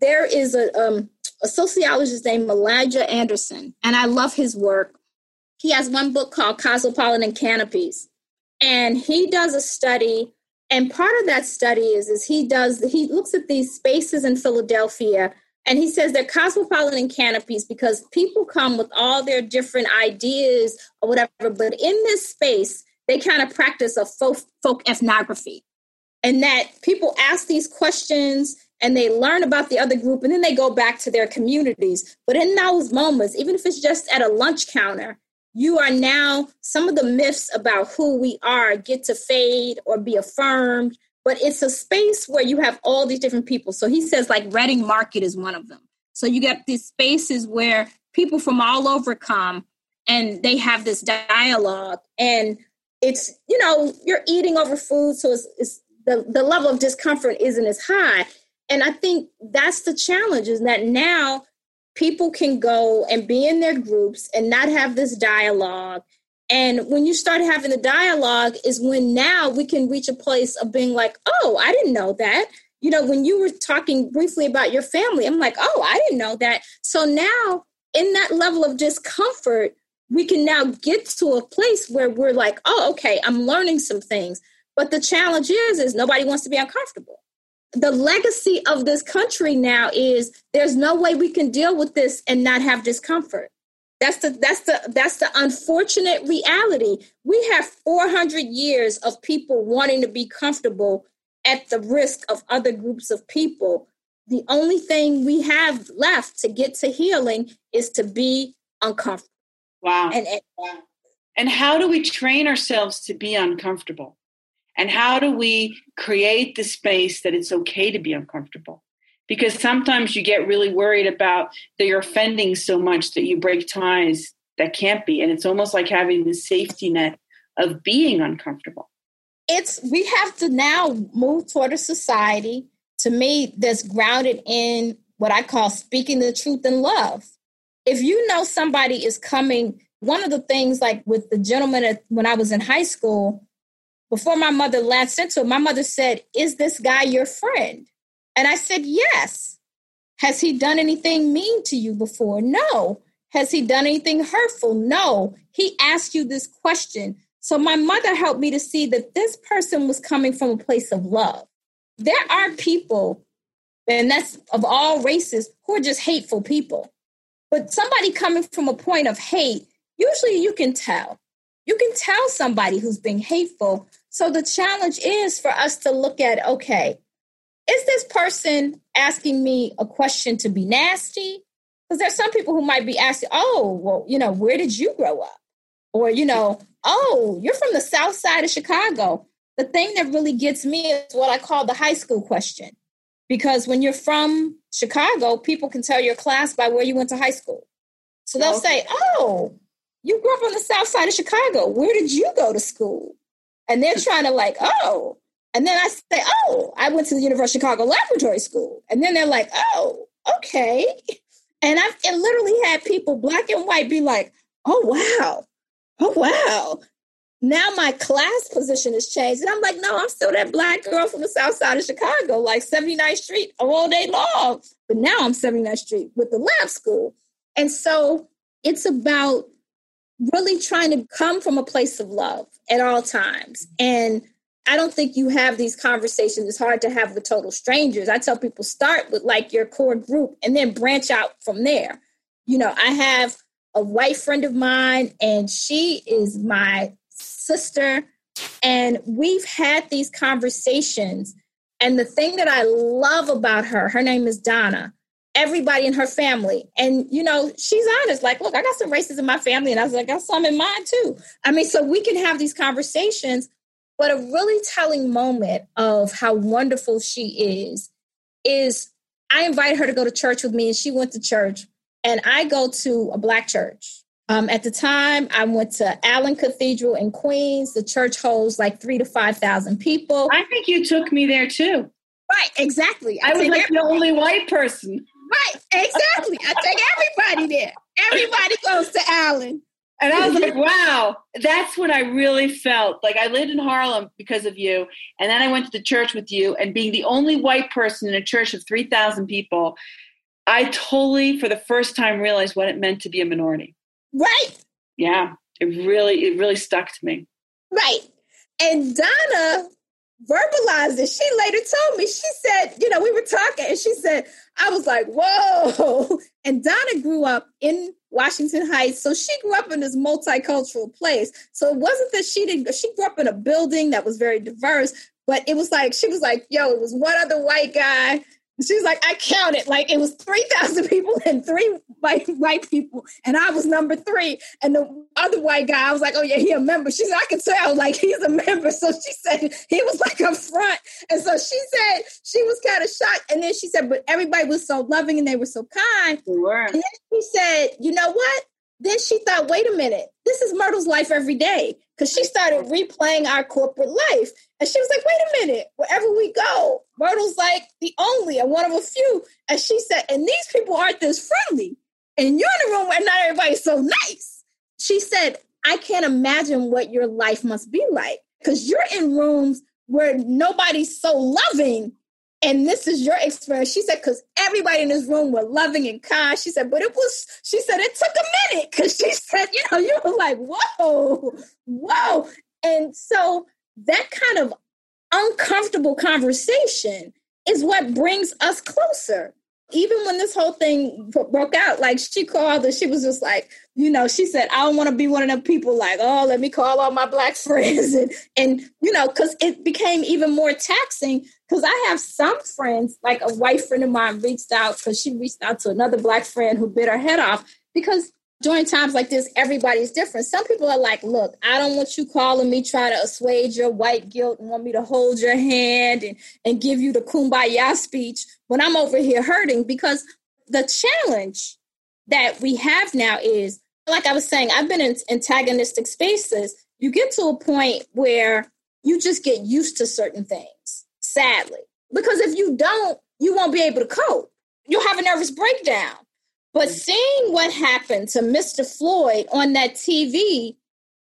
there is a um, a sociologist named Elijah Anderson, and I love his work he has one book called Cosmopolitan Canopies. And he does a study, and part of that study is, is he does he looks at these spaces in Philadelphia and he says they're cosmopolitan canopies because people come with all their different ideas or whatever, but in this space, they kind of practice a folk, folk ethnography. And that people ask these questions and they learn about the other group and then they go back to their communities. But in those moments, even if it's just at a lunch counter, you are now some of the myths about who we are get to fade or be affirmed but it's a space where you have all these different people. So he says like reading market is one of them. So you get these spaces where people from all over come and they have this dialogue and it's you know you're eating over food so it's, it's the, the level of discomfort isn't as high. And i think that's the challenge is that now people can go and be in their groups and not have this dialogue. And when you start having the dialogue, is when now we can reach a place of being like, oh, I didn't know that. You know, when you were talking briefly about your family, I'm like, oh, I didn't know that. So now, in that level of discomfort, we can now get to a place where we're like, oh, okay, I'm learning some things. But the challenge is, is nobody wants to be uncomfortable the legacy of this country now is there's no way we can deal with this and not have discomfort. That's the that's the that's the unfortunate reality. We have 400 years of people wanting to be comfortable at the risk of other groups of people. The only thing we have left to get to healing is to be uncomfortable. Wow. And, and, and how do we train ourselves to be uncomfortable and how do we create the space that it's okay to be uncomfortable? Because sometimes you get really worried about that you're offending so much that you break ties that can't be. And it's almost like having the safety net of being uncomfortable. It's we have to now move toward a society to me that's grounded in what I call speaking the truth in love. If you know somebody is coming, one of the things like with the gentleman at, when I was in high school, before my mother into it, my mother said, Is this guy your friend? And I said, Yes. Has he done anything mean to you before? No. Has he done anything hurtful? No. He asked you this question. So my mother helped me to see that this person was coming from a place of love. There are people, and that's of all races, who are just hateful people. But somebody coming from a point of hate, usually you can tell. You can tell somebody who's being hateful So the challenge is for us to look at okay, is this person asking me a question to be nasty? Because there's some people who might be asking, oh, well, you know, where did you grow up? Or, you know, oh, you're from the south side of Chicago. The thing that really gets me is what I call the high school question. Because when you're from Chicago, people can tell your class by where you went to high school. So they'll okay. say, oh, you grew up on the south side of Chicago. Where did you go to school? And they're trying to like, oh. And then I say, oh, I went to the University of Chicago Laboratory School. And then they're like, oh, okay. And I've literally had people, black and white, be like, oh, wow. Oh, wow. Now my class position has changed. And I'm like, no, I'm still that black girl from the south side of Chicago, like 79th Street all day long. But now I'm 79th Street with the lab school. And so it's about really trying to come from a place of love at all times. And I don't think you have these conversations. It's hard to have with total strangers. I tell people start with like your core group and then branch out from there. You know, I have a white friend of mine, and she is my sister. And we've had these conversations. And the thing that I love about her, her name is Donna, everybody in her family. And, you know, she's honest, like, look, I got some races in my family. And I was like, I got some in mine too. I mean, so we can have these conversations. But a really telling moment of how wonderful she is is I invited her to go to church with me, and she went to church. And I go to a black church. Um, at the time, I went to Allen Cathedral in Queens. The church holds like three to 5,000 people. I think you took me there too. Right, exactly. I, I was like the only white person. Right, exactly. I take everybody there. Everybody goes to Allen. And I was like, wow, that's what I really felt. Like I lived in Harlem because of you. And then I went to the church with you, and being the only white person in a church of 3,000 people, I totally, for the first time, realized what it meant to be a minority. Right. Yeah. It really, it really stuck to me. Right. And Donna verbalized it. She later told me, she said, you know, we were talking and she said, I was like, whoa. And Donna grew up in Washington Heights. So she grew up in this multicultural place. So it wasn't that she didn't, she grew up in a building that was very diverse, but it was like, she was like, yo, it was one other white guy She's like, I counted like it was 3,000 people and three white white people. And I was number three. And the other white guy, I was like, oh, yeah, he a member. She said, I can tell, like, he's a member. So she said, he was like up front. And so she said, she was kind of shocked. And then she said, but everybody was so loving and they were so kind. Sure. And then she said, you know what? Then she thought, wait a minute, this is Myrtle's life every day. Because she started replaying our corporate life. And she was like, wait a minute, wherever we go, Myrtle's like the only and one of a few. And she said, and these people aren't this friendly. And you're in a room where not everybody's so nice. She said, I can't imagine what your life must be like. Because you're in rooms where nobody's so loving and this is your experience. She said, because everybody in this room were loving and kind. She said, but it was, she said, it took a minute because she said, you know, you were like, whoa, whoa. And so that kind of uncomfortable conversation is what brings us closer. Even when this whole thing broke out, like she called and she was just like, you know, she said, I don't want to be one of them people like, oh, let me call all my black friends. And, and you know, because it became even more taxing because I have some friends, like a white friend of mine reached out because she reached out to another black friend who bit her head off because during times like this, everybody's different. Some people are like, look, I don't want you calling me, try to assuage your white guilt and want me to hold your hand and, and give you the kumbaya speech when I'm over here hurting because the challenge that we have now is, like I was saying, I've been in antagonistic spaces. You get to a point where you just get used to certain things sadly. Because if you don't, you won't be able to cope. You'll have a nervous breakdown. But mm. seeing what happened to Mr. Floyd on that TV,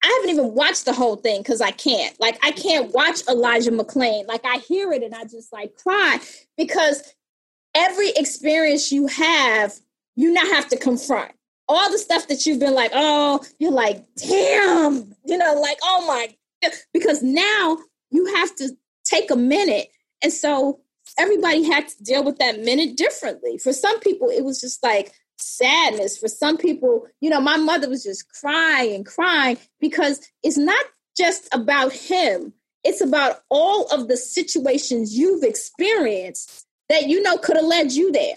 I haven't even watched the whole thing because I can't. Like, I can't watch Elijah McClain. Like, I hear it and I just like cry because every experience you have, you now have to confront all the stuff that you've been like, oh, you're like, damn, you know, like, oh my, because now you have to take a minute. And so everybody had to deal with that minute differently. For some people, it was just like sadness. For some people, you know, my mother was just crying and crying because it's not just about him. It's about all of the situations you've experienced that you know could have led you there.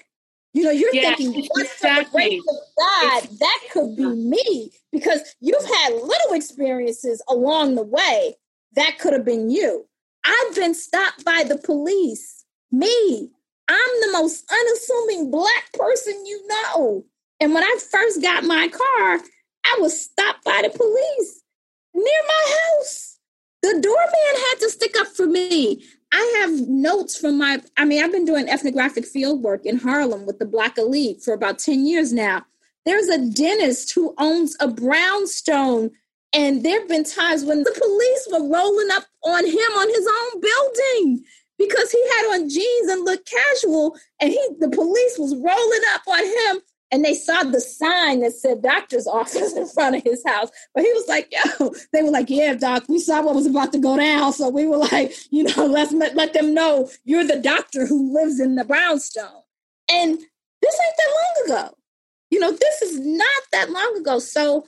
You know, you're yes, thinking, what's exactly. the grace of God? That could be me because you've had little experiences along the way. That could have been you. I've been stopped by the police. Me. I'm the most unassuming black person you know. And when I first got my car, I was stopped by the police near my house. The doorman had to stick up for me. I have notes from my, I mean, I've been doing ethnographic field work in Harlem with the Black Elite for about 10 years now. There's a dentist who owns a brownstone, and there have been times when the police were rolling up on him on his own building because he had on jeans and looked casual, and he the police was rolling up on him and they saw the sign that said doctor's office in front of his house. But he was like, yo, they were like, yeah, doc, we saw what was about to go down. So we were like, you know, let's let, them know you're the doctor who lives in the brownstone. And this ain't that long ago. You know, this is not that long ago. So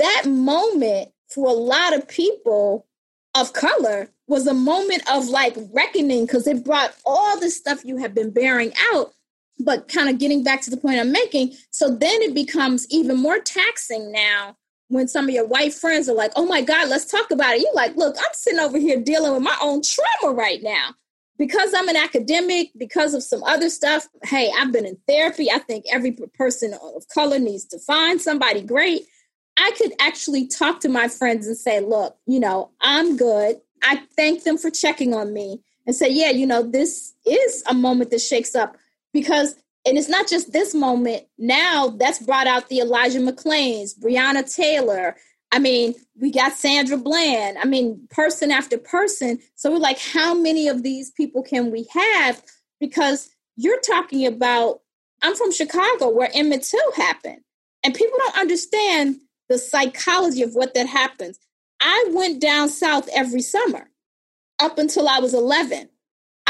that moment for a lot of people of color was a moment of like reckoning because it brought all the stuff you have been bearing out but kind of getting back to the point I'm making, so then it becomes even more taxing now when some of your white friends are like, oh my God, let's talk about it. You're like, look, I'm sitting over here dealing with my own trauma right now. Because I'm an academic, because of some other stuff, hey, I've been in therapy. I think every person of color needs to find somebody great. I could actually talk to my friends and say, look, you know, I'm good. I thank them for checking on me and say, yeah, you know, this is a moment that shakes up because and it's not just this moment. Now that's brought out the elijah mcclains breonna taylor. I mean we got sandra bland. I mean person after person. So we're like how many of these people can we have? Because you're talking about i'm from chicago where emmett till happened. And people don't understand the psychology of what that happens. I went down south every summer up until i was 11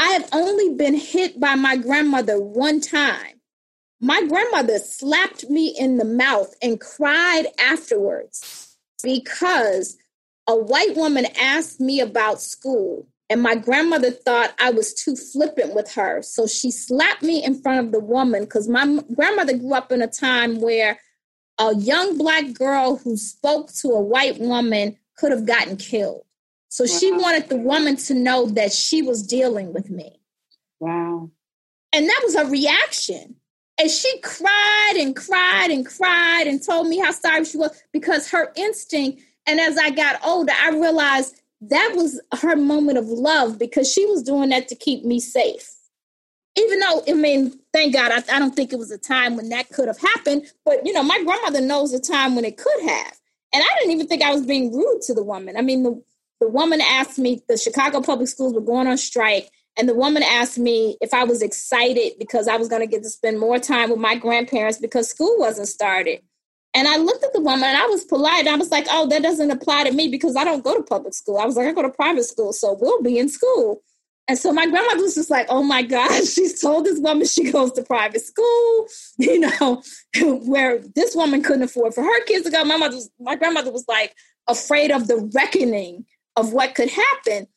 I have only been hit by my grandmother one time. My grandmother slapped me in the mouth and cried afterwards because a white woman asked me about school and my grandmother thought I was too flippant with her. So she slapped me in front of the woman because my grandmother grew up in a time where a young black girl who spoke to a white woman could have gotten killed. So wow. she wanted the woman to know that she was dealing with me. Wow. And that was her reaction. And she cried and cried and cried and told me how sorry she was because her instinct. And as I got older, I realized that was her moment of love because she was doing that to keep me safe. Even though, I mean, thank God, I, I don't think it was a time when that could have happened. But, you know, my grandmother knows a time when it could have. And I didn't even think I was being rude to the woman. I mean, the, the woman asked me, the Chicago public schools were going on strike. And the woman asked me if I was excited because I was going to get to spend more time with my grandparents because school wasn't started. And I looked at the woman and I was polite. I was like, oh, that doesn't apply to me because I don't go to public school. I was like, I go to private school, so we'll be in school. And so my grandmother was just like, oh my God, she's told this woman she goes to private school, you know, where this woman couldn't afford for her kids to go. My mother was, my grandmother was like afraid of the reckoning of what could happen.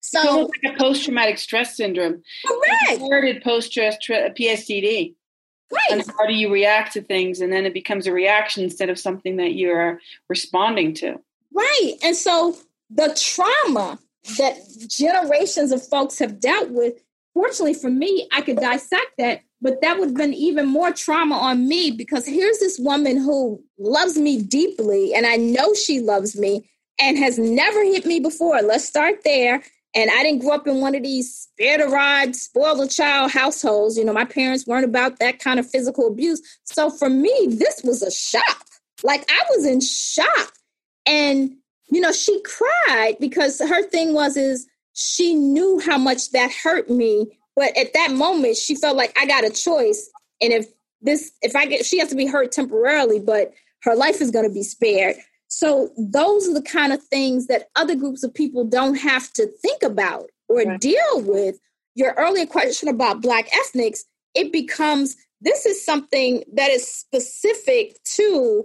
So, it's like a post traumatic stress syndrome. Correct. Inherited post stress uh, PSTD. Right. And how do you react to things? And then it becomes a reaction instead of something that you're responding to. Right. And so the trauma that generations of folks have dealt with, fortunately for me, I could dissect that, but that would have been even more trauma on me because here's this woman who loves me deeply, and I know she loves me, and has never hit me before. Let's start there. And I didn't grow up in one of these spare the rod, spoil the child households. You know, my parents weren't about that kind of physical abuse. So for me, this was a shock. Like I was in shock. And, you know, she cried because her thing was is she knew how much that hurt me. But at that moment, she felt like I got a choice. And if this, if I get, she has to be hurt temporarily, but her life is going to be spared. So those are the kind of things that other groups of people don't have to think about or right. deal with. Your earlier question about Black ethnics, it becomes this is something that is specific to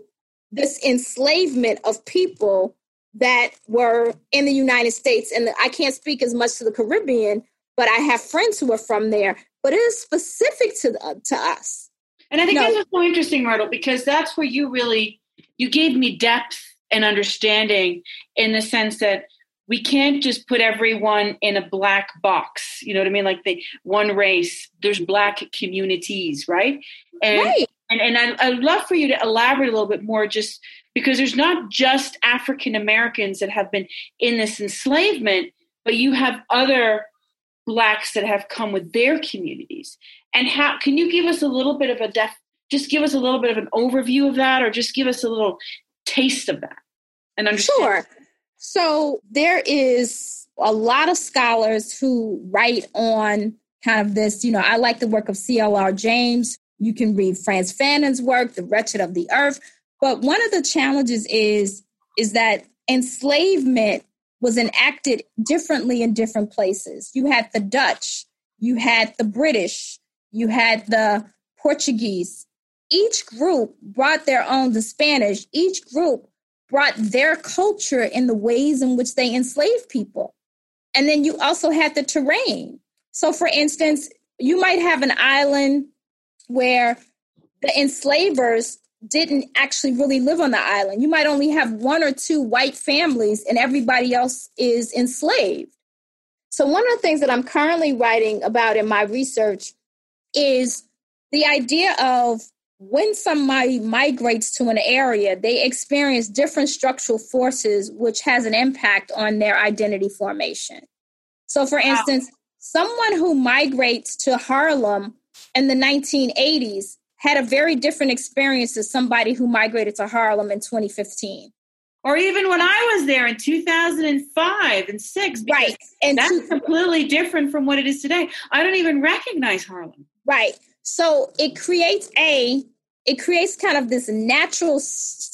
this enslavement of people that were in the United States. And I can't speak as much to the Caribbean, but I have friends who are from there. But it is specific to uh, to us. And I think no. that's so interesting, Myrtle, because that's where you really you gave me depth and understanding in the sense that we can't just put everyone in a black box. You know what I mean? Like the one race. There's black communities, right? And right. and, and I, I'd love for you to elaborate a little bit more, just because there's not just African Americans that have been in this enslavement, but you have other blacks that have come with their communities and how can you give us a little bit of a def just give us a little bit of an overview of that or just give us a little taste of that and understand sure so there is a lot of scholars who write on kind of this you know i like the work of clr james you can read Frantz fanon's work the wretched of the earth but one of the challenges is is that enslavement was enacted differently in different places. You had the Dutch, you had the British, you had the Portuguese. Each group brought their own, the Spanish, each group brought their culture in the ways in which they enslaved people. And then you also had the terrain. So, for instance, you might have an island where the enslavers didn't actually really live on the island. You might only have one or two white families and everybody else is enslaved. So, one of the things that I'm currently writing about in my research is the idea of when somebody migrates to an area, they experience different structural forces, which has an impact on their identity formation. So, for wow. instance, someone who migrates to Harlem in the 1980s had a very different experience as somebody who migrated to Harlem in 2015. Or even when I was there in 2005 and 6. Right. And that's two- completely different from what it is today. I don't even recognize Harlem. Right. So it creates a, it creates kind of this natural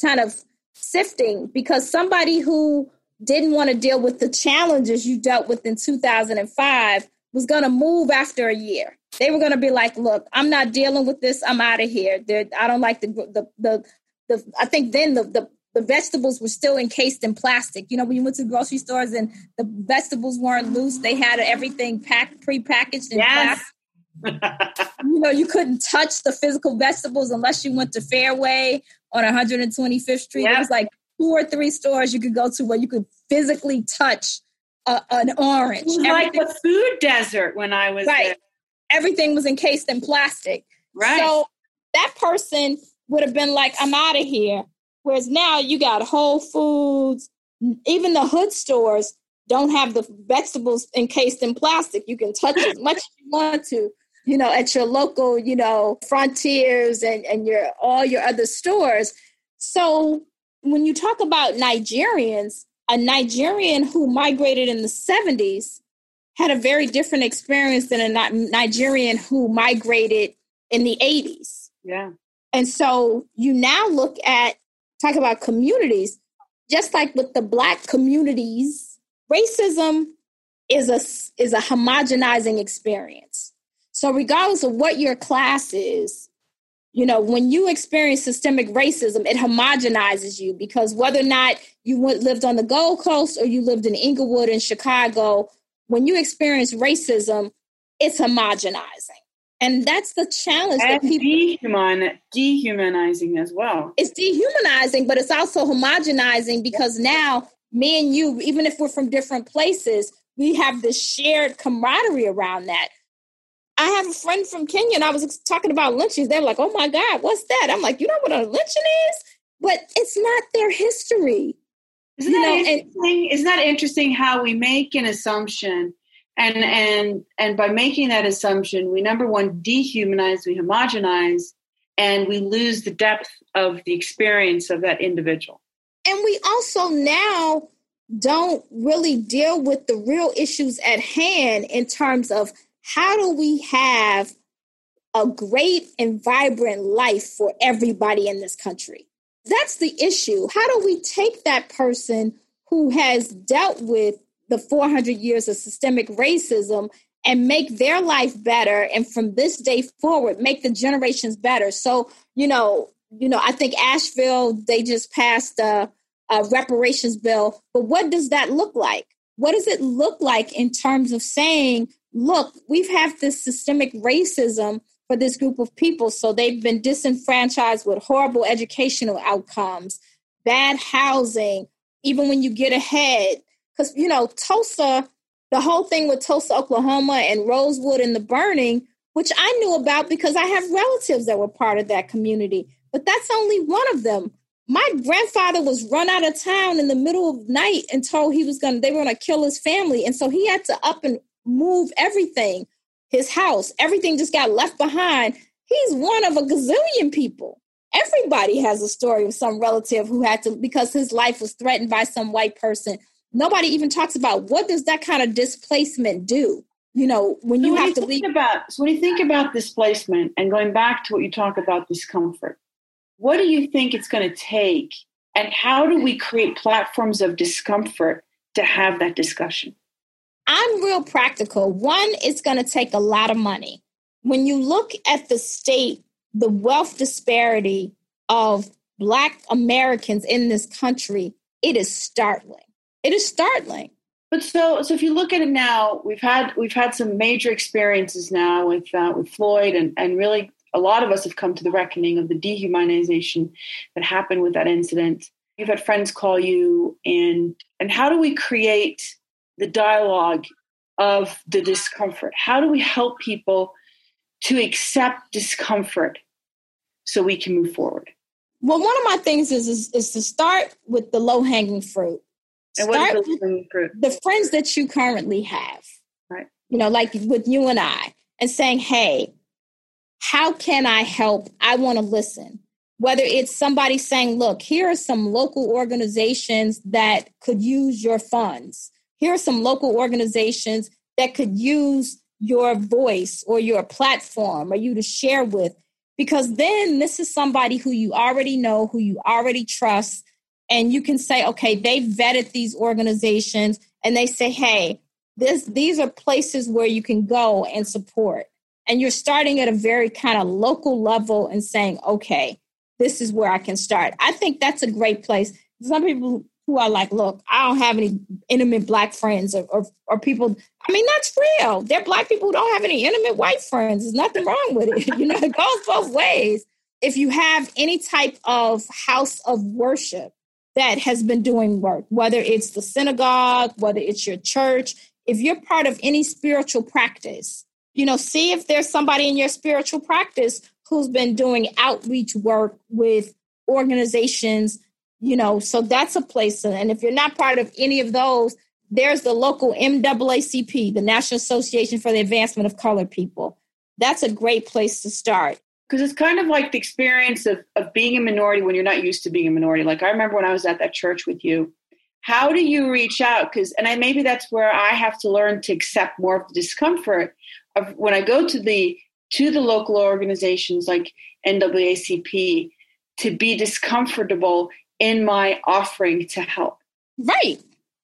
kind of sifting because somebody who didn't want to deal with the challenges you dealt with in 2005 was going to move after a year they were going to be like, "Look, I'm not dealing with this. I'm out of here. They're, I don't like the, the the the. I think then the the the vegetables were still encased in plastic. You know, when you went to grocery stores and the vegetables weren't loose, they had everything packed, pre-packaged in yes. plastic. You know, you couldn't touch the physical vegetables unless you went to Fairway on 125th Street. Yep. It was like two or three stores you could go to where you could physically touch a, an orange. like the food desert when I was right. there everything was encased in plastic. Right. So that person would have been like, I'm out of here. Whereas now you got Whole Foods, even the hood stores don't have the vegetables encased in plastic. You can touch as much as you want to, you know, at your local, you know, frontiers and, and your all your other stores. So when you talk about Nigerians, a Nigerian who migrated in the 70s had a very different experience than a Nigerian who migrated in the 80s. Yeah. And so you now look at, talk about communities, just like with the Black communities, racism is a, is a homogenizing experience. So, regardless of what your class is, you know, when you experience systemic racism, it homogenizes you because whether or not you lived on the Gold Coast or you lived in Englewood in Chicago when you experience racism, it's homogenizing. And that's the challenge and that people dehuman, dehumanizing as well. It's dehumanizing, but it's also homogenizing because now me and you, even if we're from different places, we have this shared camaraderie around that. I have a friend from Kenya and I was talking about lynchings. They're like, oh my God, what's that? I'm like, you know what a lynching is? But it's not their history. Isn't that know, interesting? Isn't that interesting how we make an assumption and and and by making that assumption, we number one dehumanize, we homogenize, and we lose the depth of the experience of that individual. And we also now don't really deal with the real issues at hand in terms of how do we have a great and vibrant life for everybody in this country? That's the issue. How do we take that person who has dealt with the 400 years of systemic racism and make their life better and from this day forward make the generations better so you know you know i think asheville they just passed a, a reparations bill. But what does that look like? What does it look like in terms of saying, look, we've had this systemic racism for this group of people. So they've been disenfranchised with horrible educational outcomes, bad housing, even when you get ahead. Because, you know, Tulsa, the whole thing with Tulsa, Oklahoma, and Rosewood and the burning, which I knew about because I have relatives that were part of that community. But that's only one of them. My grandfather was run out of town in the middle of night and told he was going to, they were going to kill his family. And so he had to up and move everything, his house, everything just got left behind. He's one of a gazillion people. Everybody has a story of some relative who had to, because his life was threatened by some white person. Nobody even talks about what does that kind of displacement do? You know, when so you have you to leave. About, so when you think about displacement and going back to what you talk about discomfort, what do you think it's going to take? And how do we create platforms of discomfort to have that discussion? I'm real practical. One, it's going to take a lot of money. When you look at the state, the wealth disparity of Black Americans in this country, it is startling. It is startling. But so, so if you look at it now, we've had we've had some major experiences now with uh, with Floyd, and and really a lot of us have come to the reckoning of the dehumanization that happened with that incident. You've had friends call you, and and how do we create the dialogue of the discomfort? How do we help people to accept discomfort so we can move forward? Well, one of my things is is, is to start with the low hanging fruit. And start what is the low hanging fruit? The friends that you currently have, right? You know, like with you and I, and saying, "Hey, how can I help? I want to listen." Whether it's somebody saying, "Look, here are some local organizations that could use your funds." Here are some local organizations that could use your voice or your platform or you to share with because then this is somebody who you already know who you already trust and you can say okay they vetted these organizations and they say hey this these are places where you can go and support. And you're starting at a very kind of local level and saying okay this is where i can start. I think that's a great place. Some people who are like, look, I don't have any intimate black friends or, or, or people. I mean, that's real. There are black people who don't have any intimate white friends. There's nothing wrong with it. You know, it goes both ways. If you have any type of house of worship that has been doing work, whether it's the synagogue, whether it's your church, if you're part of any spiritual practice, you know, see if there's somebody in your spiritual practice who's been doing outreach work with organizations you know, so that's a place. And if you're not part of any of those, there's the local NAACP, the National Association for the Advancement of Colored People. That's a great place to start. Because it's kind of like the experience of, of being a minority when you're not used to being a minority. Like I remember when I was at that church with you, how do you reach out? Because, and I, maybe that's where I have to learn to accept more of the discomfort of when I go to the to the local organizations like NAACP to be discomfortable in my offering to help. Right.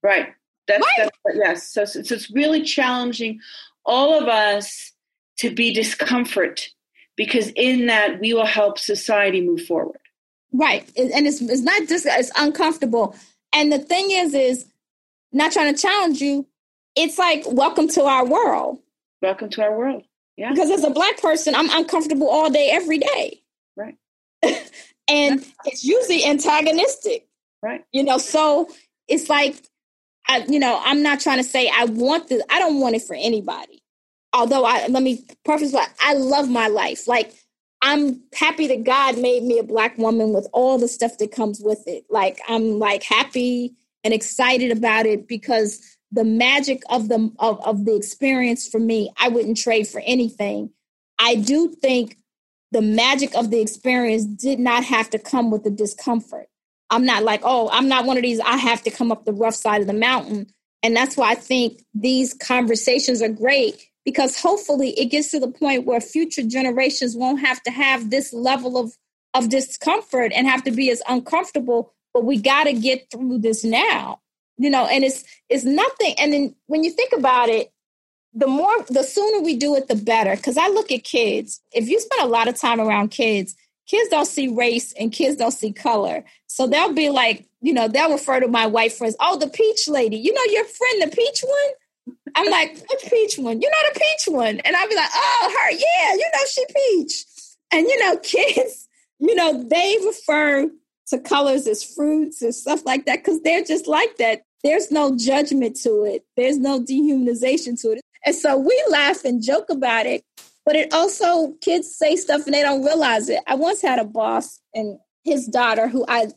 Right. That's, right. that's yes. So, so, so it's really challenging all of us to be discomfort because in that we will help society move forward. Right. And it's, it's not just, it's uncomfortable. And the thing is, is not trying to challenge you. It's like, welcome to our world. Welcome to our world. Yeah. Because as a black person, I'm uncomfortable all day, every day. Right. and it's usually antagonistic right. you know so it's like I, you know i'm not trying to say i want this i don't want it for anybody. Although i let me preface what i love my life. Like i'm happy that god made me a black woman with all the stuff that comes with it. Like i'm like happy and excited about it because the magic of the of, of the experience for me i wouldn't trade for anything. I do think the magic of the experience did not have to come with the discomfort. I'm not like, oh, I'm not one of these, I have to come up the rough side of the mountain. And that's why I think these conversations are great because hopefully it gets to the point where future generations won't have to have this level of, of discomfort and have to be as uncomfortable. But we got to get through this now, you know, and it's, it's nothing. And then when you think about it, the more the sooner we do it the better because i look at kids if you spend a lot of time around kids kids don't see race and kids don't see color So they'll be like, you know, they'll refer to my white friends, oh, the peach lady. You know your friend, the peach one? I'm like, what peach one? You know the peach one. And I'll be like, oh, her, yeah, you know, she peach. And, you know, kids, you know, they refer to colors as fruits and stuff like that because they're just like that. There's no judgment to it, there's no dehumanization to it. And so we laugh and joke about it, but it also, kids say stuff and they don't realize it. I once had a boss and his daughter, who I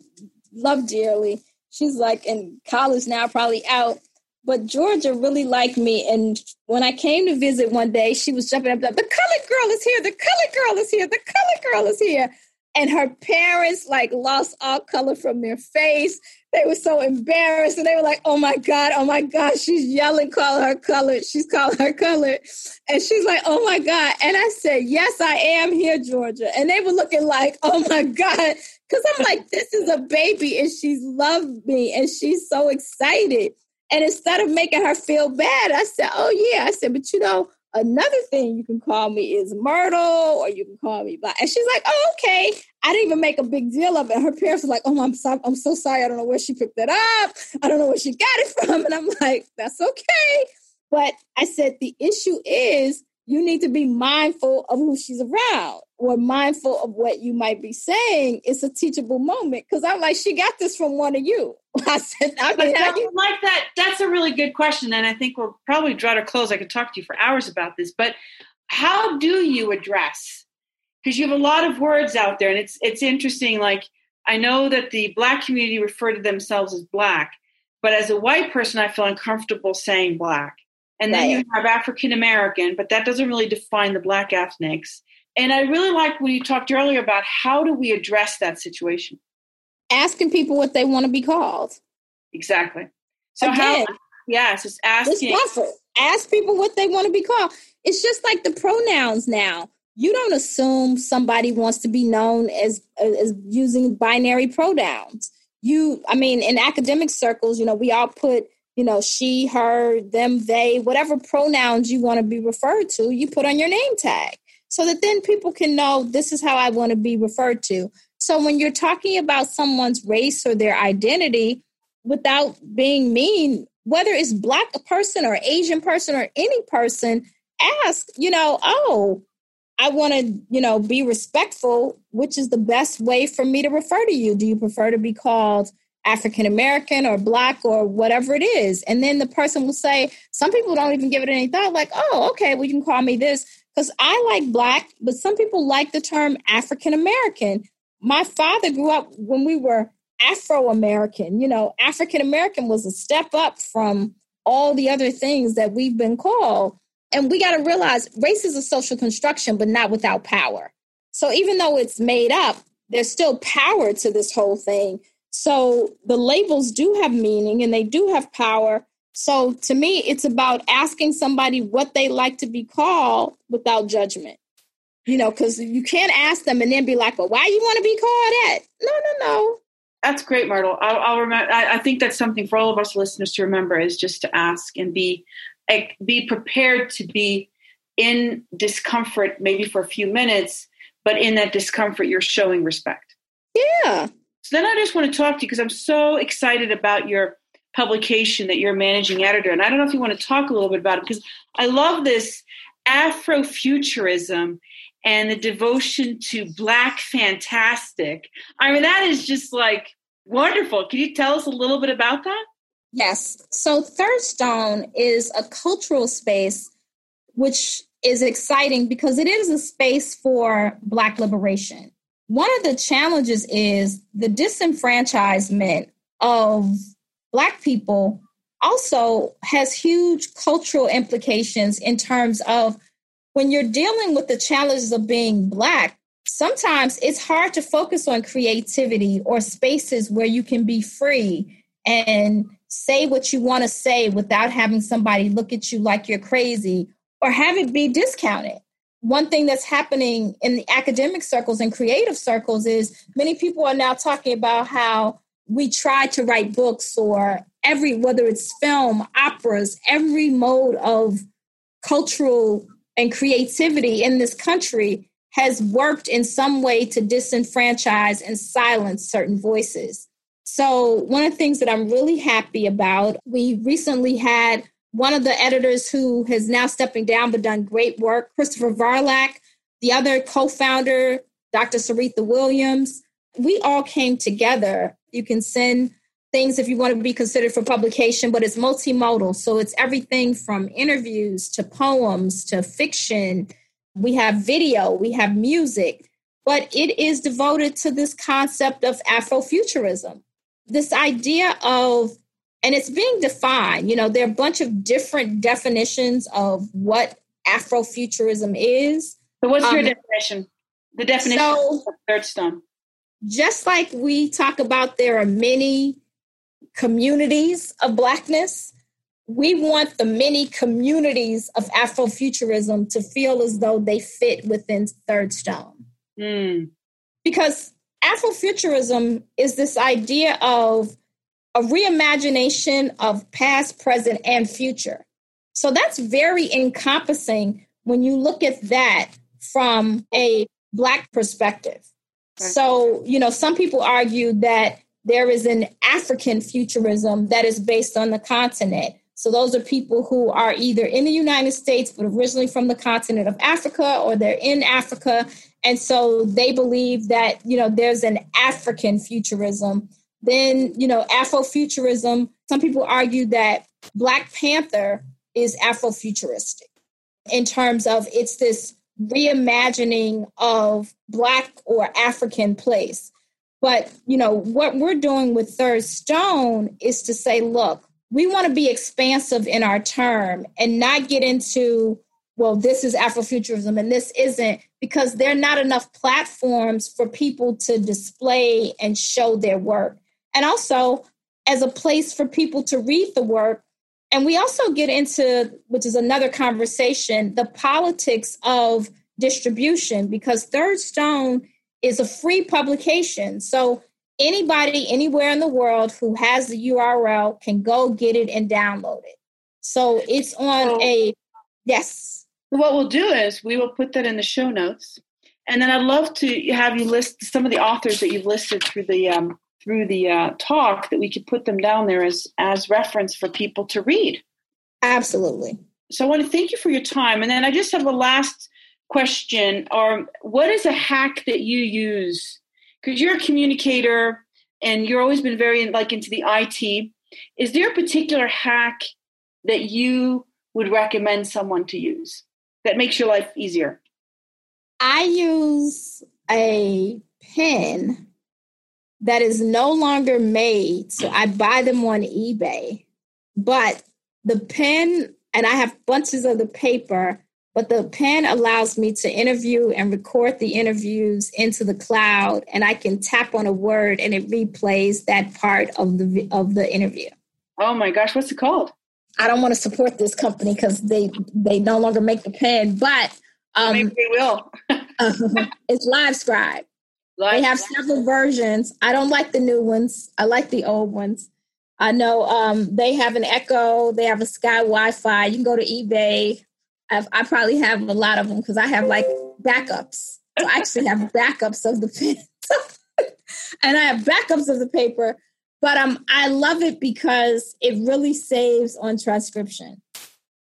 love dearly, she's like in college now, probably out. But Georgia really liked me. And when I came to visit one day, she was jumping up, the colored girl is here, the colored girl is here, the colored girl is here and her parents like lost all color from their face. They were so embarrassed and they were like, oh my God, oh my God, she's yelling, call her colored. She's calling her colored. And she's like, oh my God. And I said, yes, I am here, Georgia. And they were looking like, oh my God. Cause I'm like, this is a baby and she's loved me and she's so excited. And instead of making her feel bad, I said, oh yeah. I said, but you know, Another thing you can call me is Myrtle, or you can call me Black. And she's like, "Oh, okay." I didn't even make a big deal of it. Her parents were like, "Oh, I'm so, I'm so sorry. I don't know where she picked that up. I don't know where she got it from." And I'm like, "That's okay." But I said the issue is you need to be mindful of who she's around or mindful of what you might be saying. It's a teachable moment because I'm like, she got this from one of you. I said, I mean, I like that. That's a really good question. And I think we'll probably draw to close. I could talk to you for hours about this, but how do you address? Because you have a lot of words out there and it's, it's interesting. Like, I know that the black community refer to themselves as black, but as a white person, I feel uncomfortable saying black. And then right. you have African American, but that doesn't really define the black ethnics. And I really like when you talked earlier about how do we address that situation? Asking people what they want to be called. Exactly. So Again, how yes, it's asking Ask people what they want to be called. It's just like the pronouns now. You don't assume somebody wants to be known as as using binary pronouns. You I mean in academic circles, you know, we all put you know, she, her, them, they, whatever pronouns you want to be referred to, you put on your name tag so that then people can know this is how I want to be referred to. So when you're talking about someone's race or their identity without being mean, whether it's black person or Asian person or any person, ask, you know, oh, I want to, you know, be respectful, which is the best way for me to refer to you. Do you prefer to be called African American or Black or whatever it is. And then the person will say, some people don't even give it any thought, like, oh, okay, well, you can call me this. Because I like Black, but some people like the term African American. My father grew up when we were Afro American. You know, African American was a step up from all the other things that we've been called. And we got to realize race is a social construction, but not without power. So even though it's made up, there's still power to this whole thing. So the labels do have meaning and they do have power. So to me, it's about asking somebody what they like to be called without judgment. You know, because you can't ask them and then be like, "Well, why you want to be called that?" No, no, no. That's great, Myrtle. I'll, I'll remember. I, I, think that's something for all of us listeners to remember is just to ask and be be prepared to be in discomfort, maybe for a few minutes, but in that discomfort, you're showing respect. Yeah, so then I just want to talk to you because I'm so excited about your publication that you're managing editor. And I don't know if you want to talk a little bit about it because I love this Afrofuturism and the devotion to Black fantastic. I mean, that is just like wonderful. Can you tell us a little bit about that? Yes. So, Third Stone is a cultural space which is exciting because it is a space for Black liberation. One of the challenges is the disenfranchisement of Black people also has huge cultural implications in terms of when you're dealing with the challenges of being Black, sometimes it's hard to focus on creativity or spaces where you can be free and say what you want to say without having somebody look at you like you're crazy or have it be discounted one thing that's happening in the academic circles and creative circles is many people are now talking about how we try to write books or every whether it's film operas every mode of cultural and creativity in this country has worked in some way to disenfranchise and silence certain voices. So, one of the things that I'm really happy about, we recently had one of the editors who has now stepping down but done great work, Christopher Varlack, the other co founder, Dr. Saritha Williams. We all came together. You can send things if you want to be considered for publication, but it's multimodal. So it's everything from interviews to poems to fiction. We have video, we have music, but it is devoted to this concept of Afrofuturism. This idea of, and it's being defined, you know, there are a bunch of different definitions of what Afrofuturism is. So, what's your um, definition? The definition so, of third stone. Just like we talk about, there are many communities of Blackness. We want the many communities of Afrofuturism to feel as though they fit within Third Stone. Mm. Because Afrofuturism is this idea of a reimagination of past, present, and future. So that's very encompassing when you look at that from a Black perspective. Right. So, you know, some people argue that there is an African futurism that is based on the continent. So those are people who are either in the United States, but originally from the continent of Africa, or they're in Africa. And so they believe that, you know, there's an African futurism. Then, you know, Afrofuturism, some people argue that Black Panther is Afrofuturistic in terms of it's this reimagining of Black or African place. But, you know, what we're doing with Third Stone is to say, look, we want to be expansive in our term and not get into, well, this is Afrofuturism and this isn't, because there are not enough platforms for people to display and show their work. And also, as a place for people to read the work. And we also get into, which is another conversation, the politics of distribution, because Third Stone is a free publication. So anybody anywhere in the world who has the URL can go get it and download it. So it's on a yes. What we'll do is we will put that in the show notes, and then I'd love to have you list some of the authors that you've listed through the um, through the uh, talk that we could put them down there as as reference for people to read. Absolutely. So I want to thank you for your time, and then I just have a last question. Or what is a hack that you use? Because you're a communicator and you're always been very like into the IT is there a particular hack that you would recommend someone to use that makes your life easier I use a pen that is no longer made so I buy them on eBay but the pen and I have bunches of the paper but the pen allows me to interview and record the interviews into the cloud, and I can tap on a word and it replays that part of the of the interview. Oh my gosh, what's it called? I don't want to support this company because they they no longer make the pen, but um, maybe they will. it's LiveScribe. Live they have several versions. I don't like the new ones. I like the old ones. I know um, they have an Echo. They have a Sky Wi-Fi. You can go to eBay I've, i probably have a lot of them because I have like backups. So I actually have backups of the pen, and I have backups of the paper. But um, I love it because it really saves on transcription.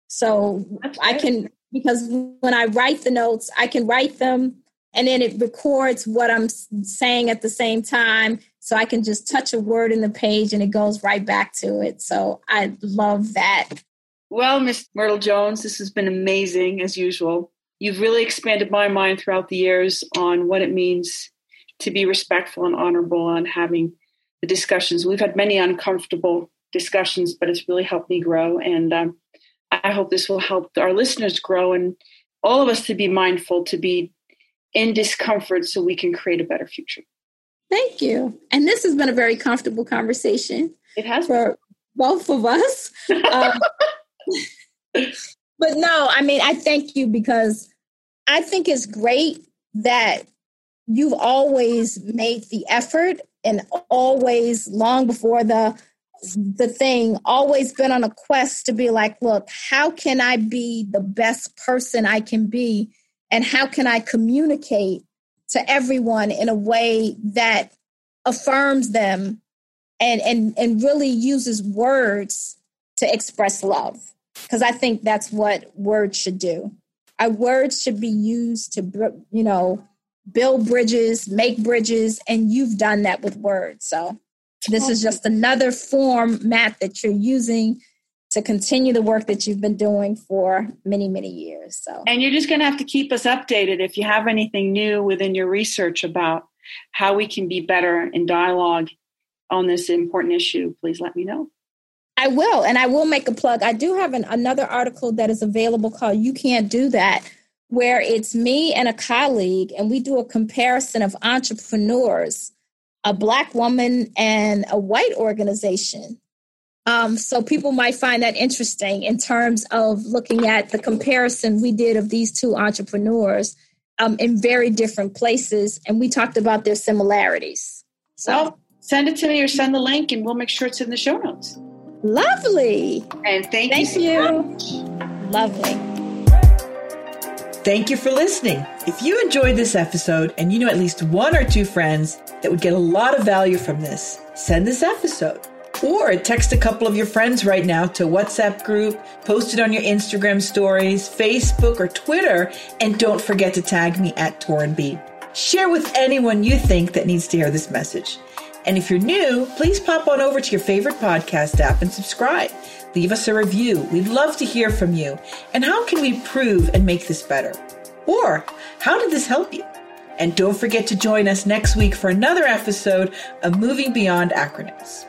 So I can because when I write the notes, I can write them and then it records what I'm saying at the same time. So I can just touch a word in the page and it goes right back to it. So I love that. Well, Miss Myrtle Jones, this has been amazing as usual. You've really expanded my mind throughout the years on what it means to be respectful and honorable on having the discussions. We've had many uncomfortable discussions, but it's really helped me grow. And um, I hope this will help our listeners grow and all of us to be mindful to be in discomfort so we can create a better future. Thank you. And this has been a very comfortable conversation. It has for been. both of us. Um, but no, I mean, I thank you because I think it's great that you've always made the effort and always long before the the thing always been on a quest to be like look how can i be the best person i can be and how can I communicate to everyone in a way that affirms them and and and really uses words to express love because I think that's what words should do. Our words should be used to you know build bridges, make bridges, and you've done that with words. So this is just another form, format that you're using to continue the work that you've been doing for many, many years. So And you're just gonna have to keep us updated if you have anything new within your research about how we can be better in dialogue on this important issue, please let me know. I will, and I will make a plug. I do have an, another article that is available called You Can't Do That, where it's me and a colleague, and we do a comparison of entrepreneurs, a Black woman and a white organization. Um, so people might find that interesting in terms of looking at the comparison we did of these two entrepreneurs um, in very different places, and we talked about their similarities. So well, send it to me or send the link, and we'll make sure it's in the show notes. Lovely. And thank, thank you. you. So Lovely. Thank you for listening. If you enjoyed this episode and you know at least one or two friends that would get a lot of value from this, send this episode. Or text a couple of your friends right now to WhatsApp group, post it on your Instagram stories, Facebook, or Twitter, and don't forget to tag me at Torin B. Share with anyone you think that needs to hear this message. And if you're new, please pop on over to your favorite podcast app and subscribe. Leave us a review. We'd love to hear from you. And how can we improve and make this better? Or how did this help you? And don't forget to join us next week for another episode of Moving Beyond Acronyms.